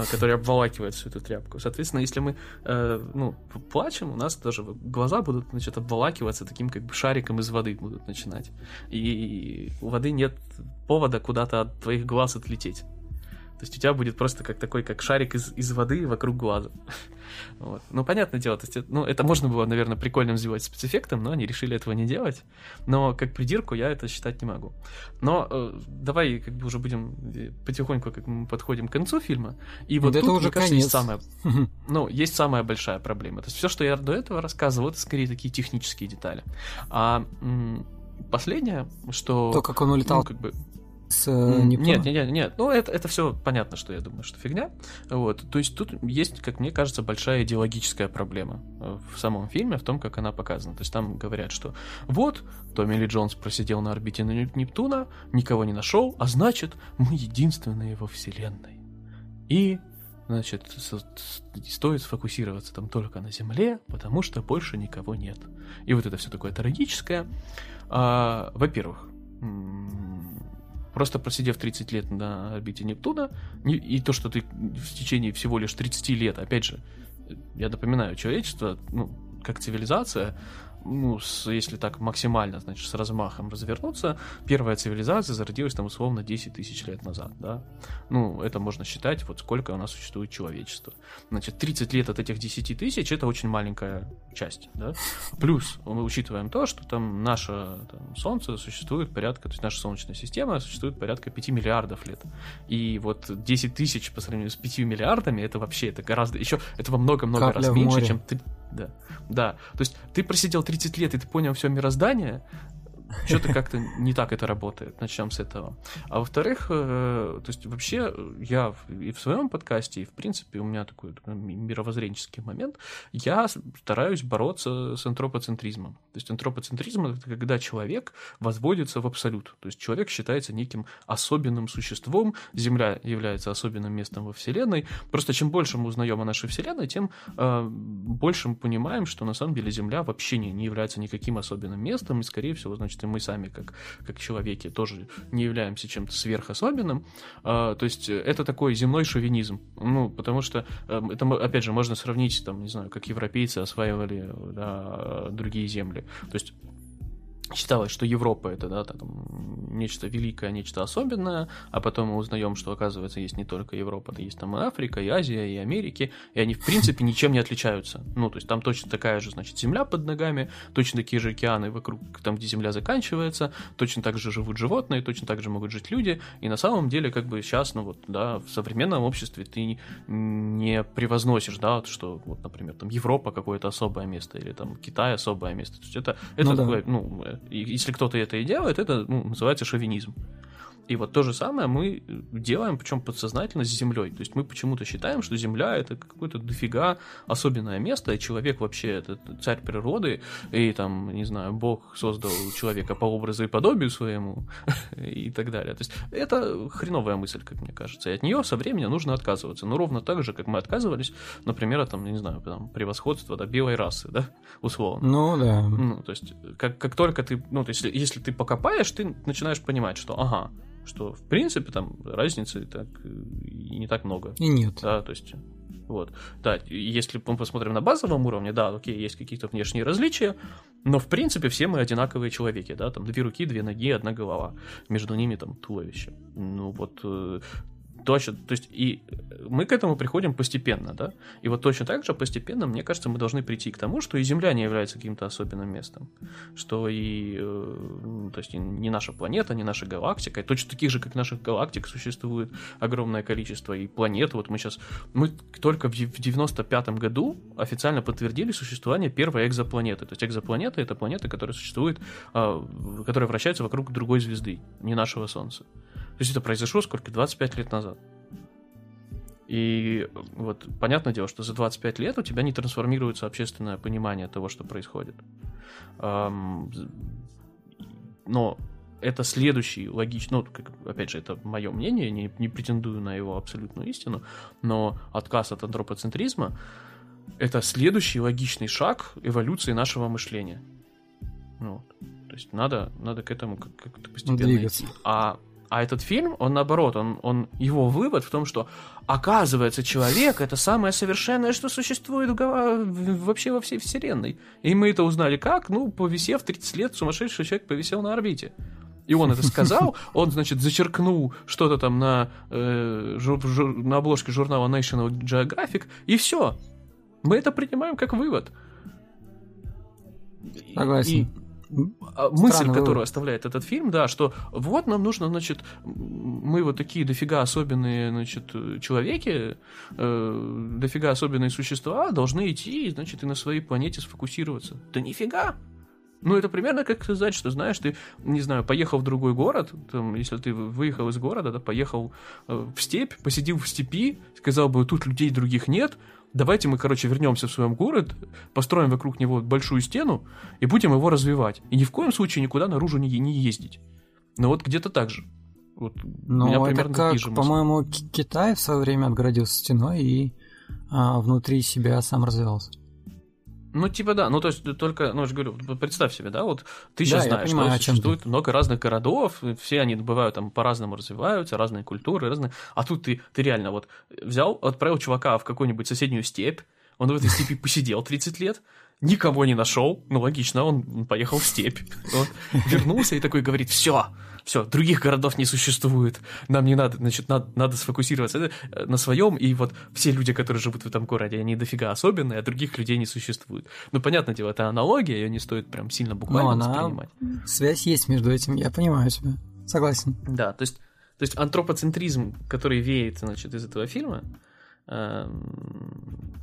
который обволакивает всю эту тряпку. Соответственно, если мы, э, ну, плачем, у нас тоже глаза будут, значит, обволакиваться таким как бы шариком из воды будут начинать. И у воды нет повода куда-то от твоих глаз отлететь. То есть у тебя будет просто как такой, как шарик из, из воды вокруг глаза. Вот. Ну, понятное дело, то есть, ну, это можно было, наверное, прикольным сделать спецэффектом, но они решили этого не делать. Но как придирку я это считать не могу. Но э, давай как бы уже будем э, потихоньку, как мы подходим к концу фильма. И вот, вот это тут, уже мне кажется, есть самая, ну, есть самая большая проблема. То есть все, что я до этого рассказывал, это скорее такие технические детали. А последнее, что... То, как он улетал. Ну, как бы, с э, Нептуна? Нет, нет, нет. Ну, это, это все понятно, что я думаю, что фигня. Вот. То есть тут есть, как мне кажется, большая идеологическая проблема э, в самом фильме, в том, как она показана. То есть там говорят, что вот, Томми Ли Джонс просидел на орбите на Нептуна, никого не нашел, а значит, мы единственные во Вселенной. И значит, стоит сфокусироваться там только на Земле, потому что больше никого нет. И вот это все такое трагическое. А, во-первых, Просто просидев 30 лет на орбите Нептуна, и то, что ты в течение всего лишь 30 лет, опять же, я напоминаю, человечество, ну, как цивилизация, ну, с, если так максимально, значит, с размахом развернуться, первая цивилизация зародилась там условно 10 тысяч лет назад, да. Ну, это можно считать, вот сколько у нас существует человечество. Значит, 30 лет от этих 10 тысяч это очень маленькая часть, да. Плюс мы учитываем то, что там наше там, Солнце существует порядка, то есть наша Солнечная система существует порядка 5 миллиардов лет. И вот 10 тысяч по сравнению с 5 миллиардами, это вообще, это гораздо, еще, это во много-много раз меньше, чем да. Да. То есть ты просидел 30 лет, и ты понял все мироздание, что-то как-то не так это работает. Начнем с этого. А во-вторых, э, то есть вообще я и в своем подкасте, и в принципе у меня такой мировоззренческий момент, я стараюсь бороться с антропоцентризмом. То есть антропоцентризм — это когда человек возводится в абсолют. То есть человек считается неким особенным существом, Земля является особенным местом во Вселенной. Просто чем больше мы узнаем о нашей Вселенной, тем э, больше мы понимаем, что на самом деле Земля вообще не, не является никаким особенным местом, и, скорее всего, значит, и мы сами, как, как человеки, тоже не являемся чем-то сверхособенным. А, то есть это такой земной шовинизм. Ну, потому что эм, это, опять же, можно сравнить, там, не знаю, как европейцы осваивали да, другие земли. То есть считалось, что Европа это да, там, нечто великое, нечто особенное, а потом мы узнаем, что оказывается есть не только Европа, да есть там и Африка, и Азия, и Америки, и они в принципе ничем не отличаются. Ну, то есть там точно такая же, значит, земля под ногами, точно такие же океаны вокруг, там, где земля заканчивается, точно так же живут животные, точно так же могут жить люди, и на самом деле, как бы сейчас, ну вот, да, в современном обществе ты не превозносишь, да, что, вот, например, там Европа какое-то особое место, или там Китай особое место. То есть это, это ну, такое, да. ну, если кто-то это и делает, это ну, называется шовинизм. И вот то же самое мы делаем, причем подсознательно с Землей. То есть мы почему-то считаем, что Земля это какое-то дофига особенное место, и человек вообще это царь природы, и там, не знаю, Бог создал человека по образу и подобию своему, и так далее. То есть это хреновая мысль, как мне кажется. И от нее со временем нужно отказываться. Но ровно так же, как мы отказывались, например, от, там, не знаю, там, превосходства да, белой расы, да, условно. Ну, да. Ну, то есть, как, как только ты, ну, то есть, если ты покопаешь, ты начинаешь понимать, что, ага, что в принципе там разницы так и не так много. И нет. Да, то есть вот. Да, если мы посмотрим на базовом уровне, да, окей, есть какие-то внешние различия, но в принципе все мы одинаковые человеки, да, там две руки, две ноги, одна голова, между ними там туловище. Ну вот э, точно, то есть и мы к этому приходим постепенно, да, и вот точно так же постепенно, мне кажется, мы должны прийти к тому, что и Земля не является каким-то особенным местом, что и, э, то есть не наша планета, не наша галактика, и точно таких же, как наших галактик, существует огромное количество и планет, вот мы сейчас, мы только в 95 году официально подтвердили существование первой экзопланеты, то есть экзопланета это планета, которая существует, а, которая вращается вокруг другой звезды, не нашего Солнца. То есть это произошло сколько? 25 лет назад. И вот понятное дело, что за 25 лет у тебя не трансформируется общественное понимание того, что происходит. Но это следующий логичный, ну, как, опять же, это мое мнение, не, не претендую на его абсолютную истину, но отказ от антропоцентризма — это следующий логичный шаг эволюции нашего мышления. Ну, то есть надо, надо к этому как-то постепенно Двигаться. А а этот фильм, он наоборот, он, он, его вывод в том, что оказывается человек это самое совершенное, что существует в, вообще во всей вселенной. И мы это узнали как? Ну, повисев 30 лет, сумасшедший человек повисел на орбите. И он это сказал, он, значит, зачеркнул что-то там на, э, жур, жур, на обложке журнала National Geographic, и все. Мы это принимаем как вывод. Согласен. И, мысль, Странно, которую оставляет этот фильм, да, что вот нам нужно, значит, мы вот такие дофига особенные, значит, человеки, э, дофига особенные существа должны идти, значит, и на своей планете сфокусироваться. Да нифига! Ну, это примерно как сказать, что, знаешь, ты, не знаю, поехал в другой город, там, если ты выехал из города, да, поехал э, в степь, посидел в степи, сказал бы, тут людей других нет, давайте мы, короче, вернемся в свой город, построим вокруг него большую стену и будем его развивать. И ни в коем случае никуда наружу не, не ездить. Но вот где-то так же. Вот ну, меня это как, по-моему, Китай в свое время отгородился стеной и а, внутри себя сам развивался. Ну, типа, да. Ну, то есть, только, ну, я же говорю, представь себе, да, вот ты сейчас да, знаешь, понимаю, что существует ты. много разных городов, все они бывают там по-разному развиваются, разные культуры, разные. А тут ты, ты реально вот взял, отправил чувака в какую-нибудь соседнюю степь, он в этой степи посидел 30 лет, никого не нашел, ну, логично, он поехал в степь. Он вернулся и такой говорит, все, все, других городов не существует, нам не надо, значит, надо, надо сфокусироваться э, на своем, и вот все люди, которые живут в этом городе, они дофига особенные, а других людей не существует. Ну, понятное дело, это аналогия, ее не стоит прям сильно буквально Но воспринимать. Связь есть между этим, я понимаю тебя, согласен. Да, то есть, то есть антропоцентризм, который веет, значит, из этого фильма, эм,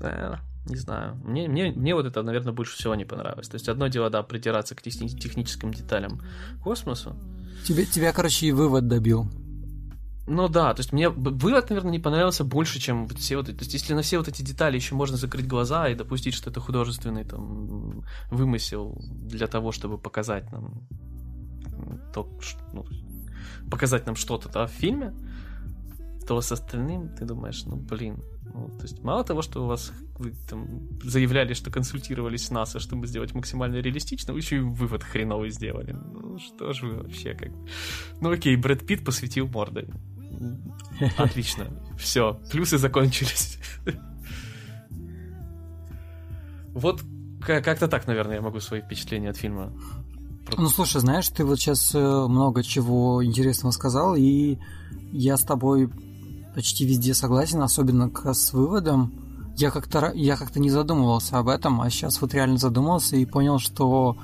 не знаю. Мне, мне, мне вот это, наверное, больше всего не понравилось. То есть одно дело, да, придираться к техни- техническим деталям космосу, Тебе, тебя, короче, и вывод добил. Ну да, то есть мне вывод, наверное, не понравился больше, чем все вот, то есть если на все вот эти детали еще можно закрыть глаза и допустить, что это художественный там вымысел для того, чтобы показать нам то, ну, показать нам что-то да, в фильме, то с остальным ты думаешь, ну блин, ну, то есть мало того, что у вас вы там заявляли, что консультировались с НАСА, чтобы сделать максимально реалистично, вы еще и вывод хреновый сделали. Ну что ж вы вообще как... Ну окей, Брэд Питт посветил мордой. Отлично. Все, плюсы закончились. Вот как-то так, наверное, я могу свои впечатления от фильма. Ну слушай, знаешь, ты вот сейчас э, много чего интересного сказал, и я с тобой почти везде согласен, особенно с выводом. Я как-то я как-то не задумывался об этом, а сейчас вот реально задумался и понял, что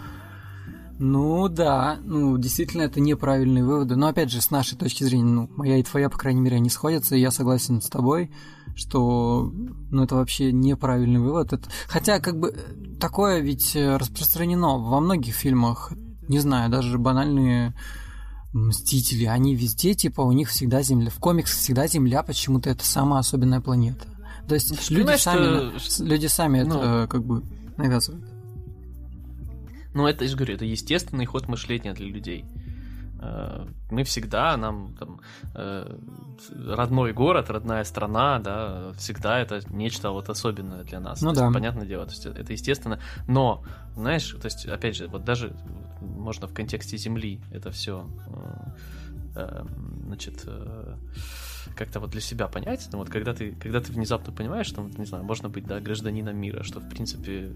ну да, ну действительно это неправильные выводы. Но опять же, с нашей точки зрения, ну, моя и твоя, по крайней мере, они сходятся, и я согласен с тобой, что ну, это вообще неправильный вывод. Это... Хотя, как бы, такое ведь распространено во многих фильмах, не знаю, даже банальные Мстители, они везде, типа, у них всегда Земля. В комиксах всегда Земля почему-то это самая особенная планета. То есть ну, люди сами, что... люди сами ну, это как бы навязывают. Ну, это, я же говорю, это естественный ход мышления для людей. Э, мы всегда, нам там, э, родной город, родная страна, да, всегда это нечто вот особенное для нас. Ну то да. Есть, понятное дело, то есть это естественно. Но, знаешь, то есть, опять же, вот даже можно в контексте Земли это все, э, значит, как-то вот для себя понять, ну вот когда ты, когда ты внезапно понимаешь, что, не знаю, можно быть, да, гражданином мира, что, в принципе,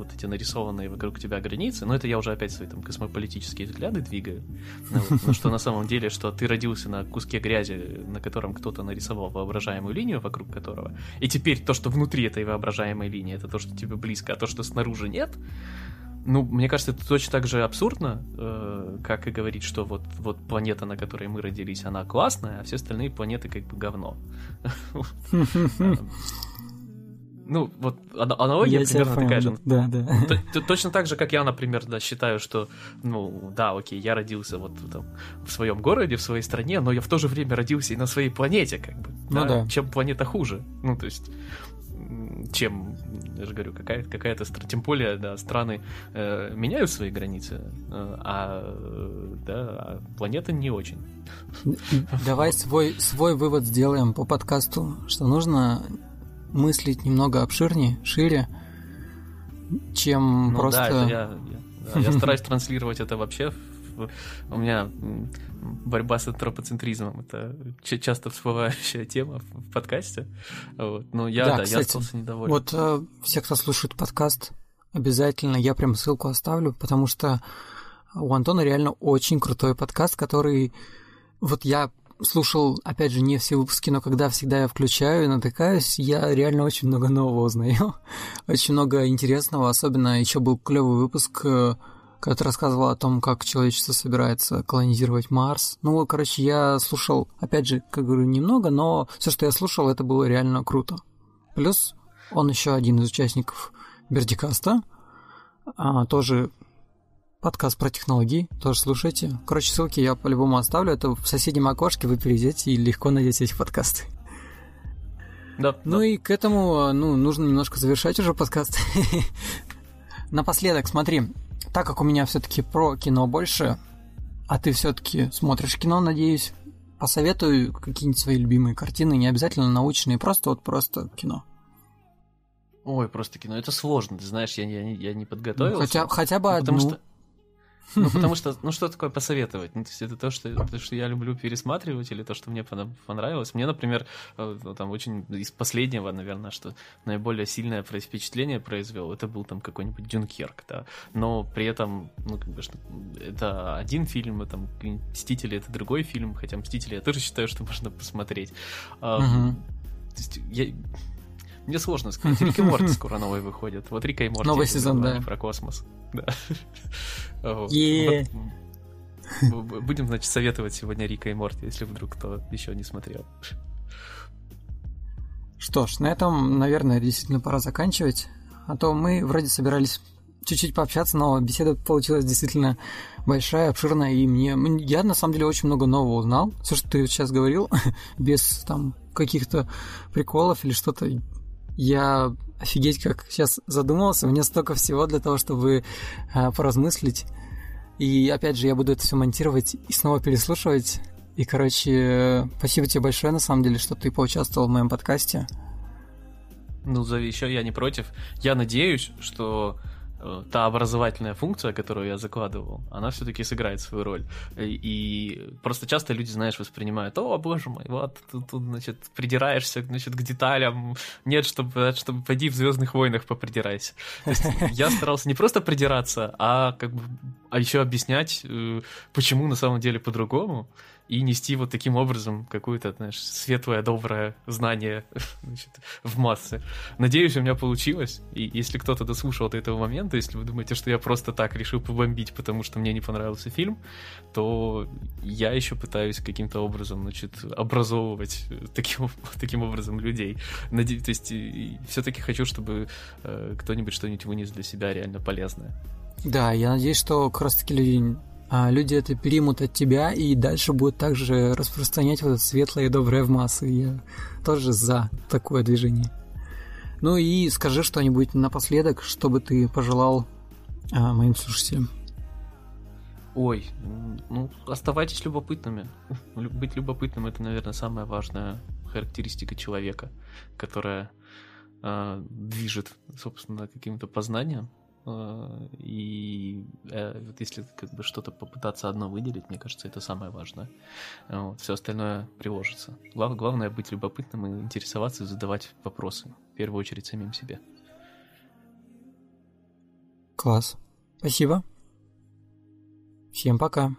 вот эти нарисованные вокруг тебя границы, но это я уже опять свои там космополитические взгляды двигаю, ну, вот, ну, что на самом деле, что ты родился на куске грязи, на котором кто-то нарисовал воображаемую линию, вокруг которого, и теперь то, что внутри этой воображаемой линии, это то, что тебе близко, а то, что снаружи нет, ну, мне кажется, это точно так же абсурдно, э, как и говорить, что вот, вот планета, на которой мы родились, она классная, а все остальные планеты как бы говно. Ну, вот аналогия примерно такая же. Да, да. Точно так же, как я, например, да, считаю, что, ну, да, окей, я родился вот там в своем городе, в своей стране, но я в то же время родился и на своей планете, как бы. Ну да. Чем планета хуже. Ну, то есть чем, я же говорю, какая- какая-то страна, тем более, да, страны э, меняют свои границы, э, а, да, а планета не очень. Давай свой, свой вывод сделаем по подкасту, что нужно мыслить немного обширнее, шире, чем ну, просто... Да, это я, я, да, я стараюсь транслировать это вообще. У меня борьба с антропоцентризмом это часто всплывающая тема в подкасте. Вот. Но я, да, да кстати, я остался недоволен. Вот э, все, кто слушает подкаст, обязательно я прям ссылку оставлю, потому что у Антона реально очень крутой подкаст, который вот я слушал, опять же, не все выпуски, но когда всегда я включаю и натыкаюсь, я реально очень много нового узнаю. очень много интересного, особенно еще был клевый выпуск, э, когда ты рассказывал о том, как человечество собирается колонизировать Марс. Ну, короче, я слушал, опять же, как говорю, немного, но все, что я слушал, это было реально круто. Плюс он еще один из участников Бердикаста, а, тоже подкаст про технологии, тоже слушайте. Короче, ссылки я по-любому оставлю. Это в соседнем окошке вы перейдете и легко найдете эти подкасты. Да. Ну да. и к этому, ну, нужно немножко завершать уже подкаст. Напоследок, смотри, так как у меня все-таки про кино больше, а ты все-таки смотришь кино, надеюсь, посоветую какие-нибудь свои любимые картины, не обязательно научные, просто вот просто кино. Ой, просто кино. Это сложно, ты знаешь, я, я, я не подготовился. Ну, хотя, хотя бы ну, одну. Потому что ну, потому что, ну, что такое посоветовать? Ну, то есть это то, что, то, что я люблю пересматривать, или то, что мне понравилось. Мне, например, э, ну, там очень из последнего, наверное, что наиболее сильное впечатление произвел, это был там какой-нибудь Дюнкерк, да. Но при этом, ну, как бы, что это один фильм, и там Мстители это другой фильм, хотя Мстители я тоже считаю, что можно посмотреть. Угу. То есть я, мне сложно сказать. Рик и Морти скоро новый выходит. Вот Рика и Морти. Новый сезон, да. Про космос. Да. Будем, значит, советовать сегодня Рика и Морти, если вдруг кто еще не смотрел. Что ж, на этом, наверное, действительно пора заканчивать. А то мы вроде собирались чуть-чуть пообщаться, но беседа получилась действительно большая, обширная, и мне... Я, на самом деле, очень много нового узнал. Все, что ты сейчас говорил, без там каких-то приколов или что-то, я офигеть как сейчас задумался, у меня столько всего для того, чтобы э, поразмыслить. И опять же, я буду это все монтировать и снова переслушивать. И, короче, спасибо тебе большое, на самом деле, что ты поучаствовал в моем подкасте. Ну, зови еще, я не против. Я надеюсь, что та образовательная функция, которую я закладывал, она все-таки сыграет свою роль. И просто часто люди, знаешь, воспринимают, о, боже мой, вот, тут, тут значит, придираешься, значит, к деталям. Нет, чтобы, чтобы пойди в Звездных войнах попридирайся. То есть я старался не просто придираться, а как бы а еще объяснять, э, почему на самом деле по-другому и нести вот таким образом какое-то, знаешь, светлое, доброе знание значит, в массы. Надеюсь, у меня получилось. И если кто-то дослушал до этого момента, если вы думаете, что я просто так решил побомбить, потому что мне не понравился фильм, то я еще пытаюсь каким-то образом, значит, образовывать таким, таким образом людей. Наде... То есть все-таки хочу, чтобы э, кто-нибудь что-нибудь вынес для себя реально полезное. Да, я надеюсь, что как раз таки люди а люди это примут от тебя и дальше будут также распространять вот это светлое и доброе в массы. Я тоже за такое движение. Ну и скажи что-нибудь напоследок, чтобы ты пожелал а, моим слушателям. Ой, ну оставайтесь любопытными. Быть любопытным это, наверное, самая важная характеристика человека, которая э, движет, собственно, каким-то познанием. Э, и э, вот если как бы что-то попытаться одно выделить, мне кажется, это самое важное. Вот, все остальное приложится. Глав, главное быть любопытным и интересоваться и задавать вопросы. В первую очередь самим себе. Класс. Спасибо. Всем пока.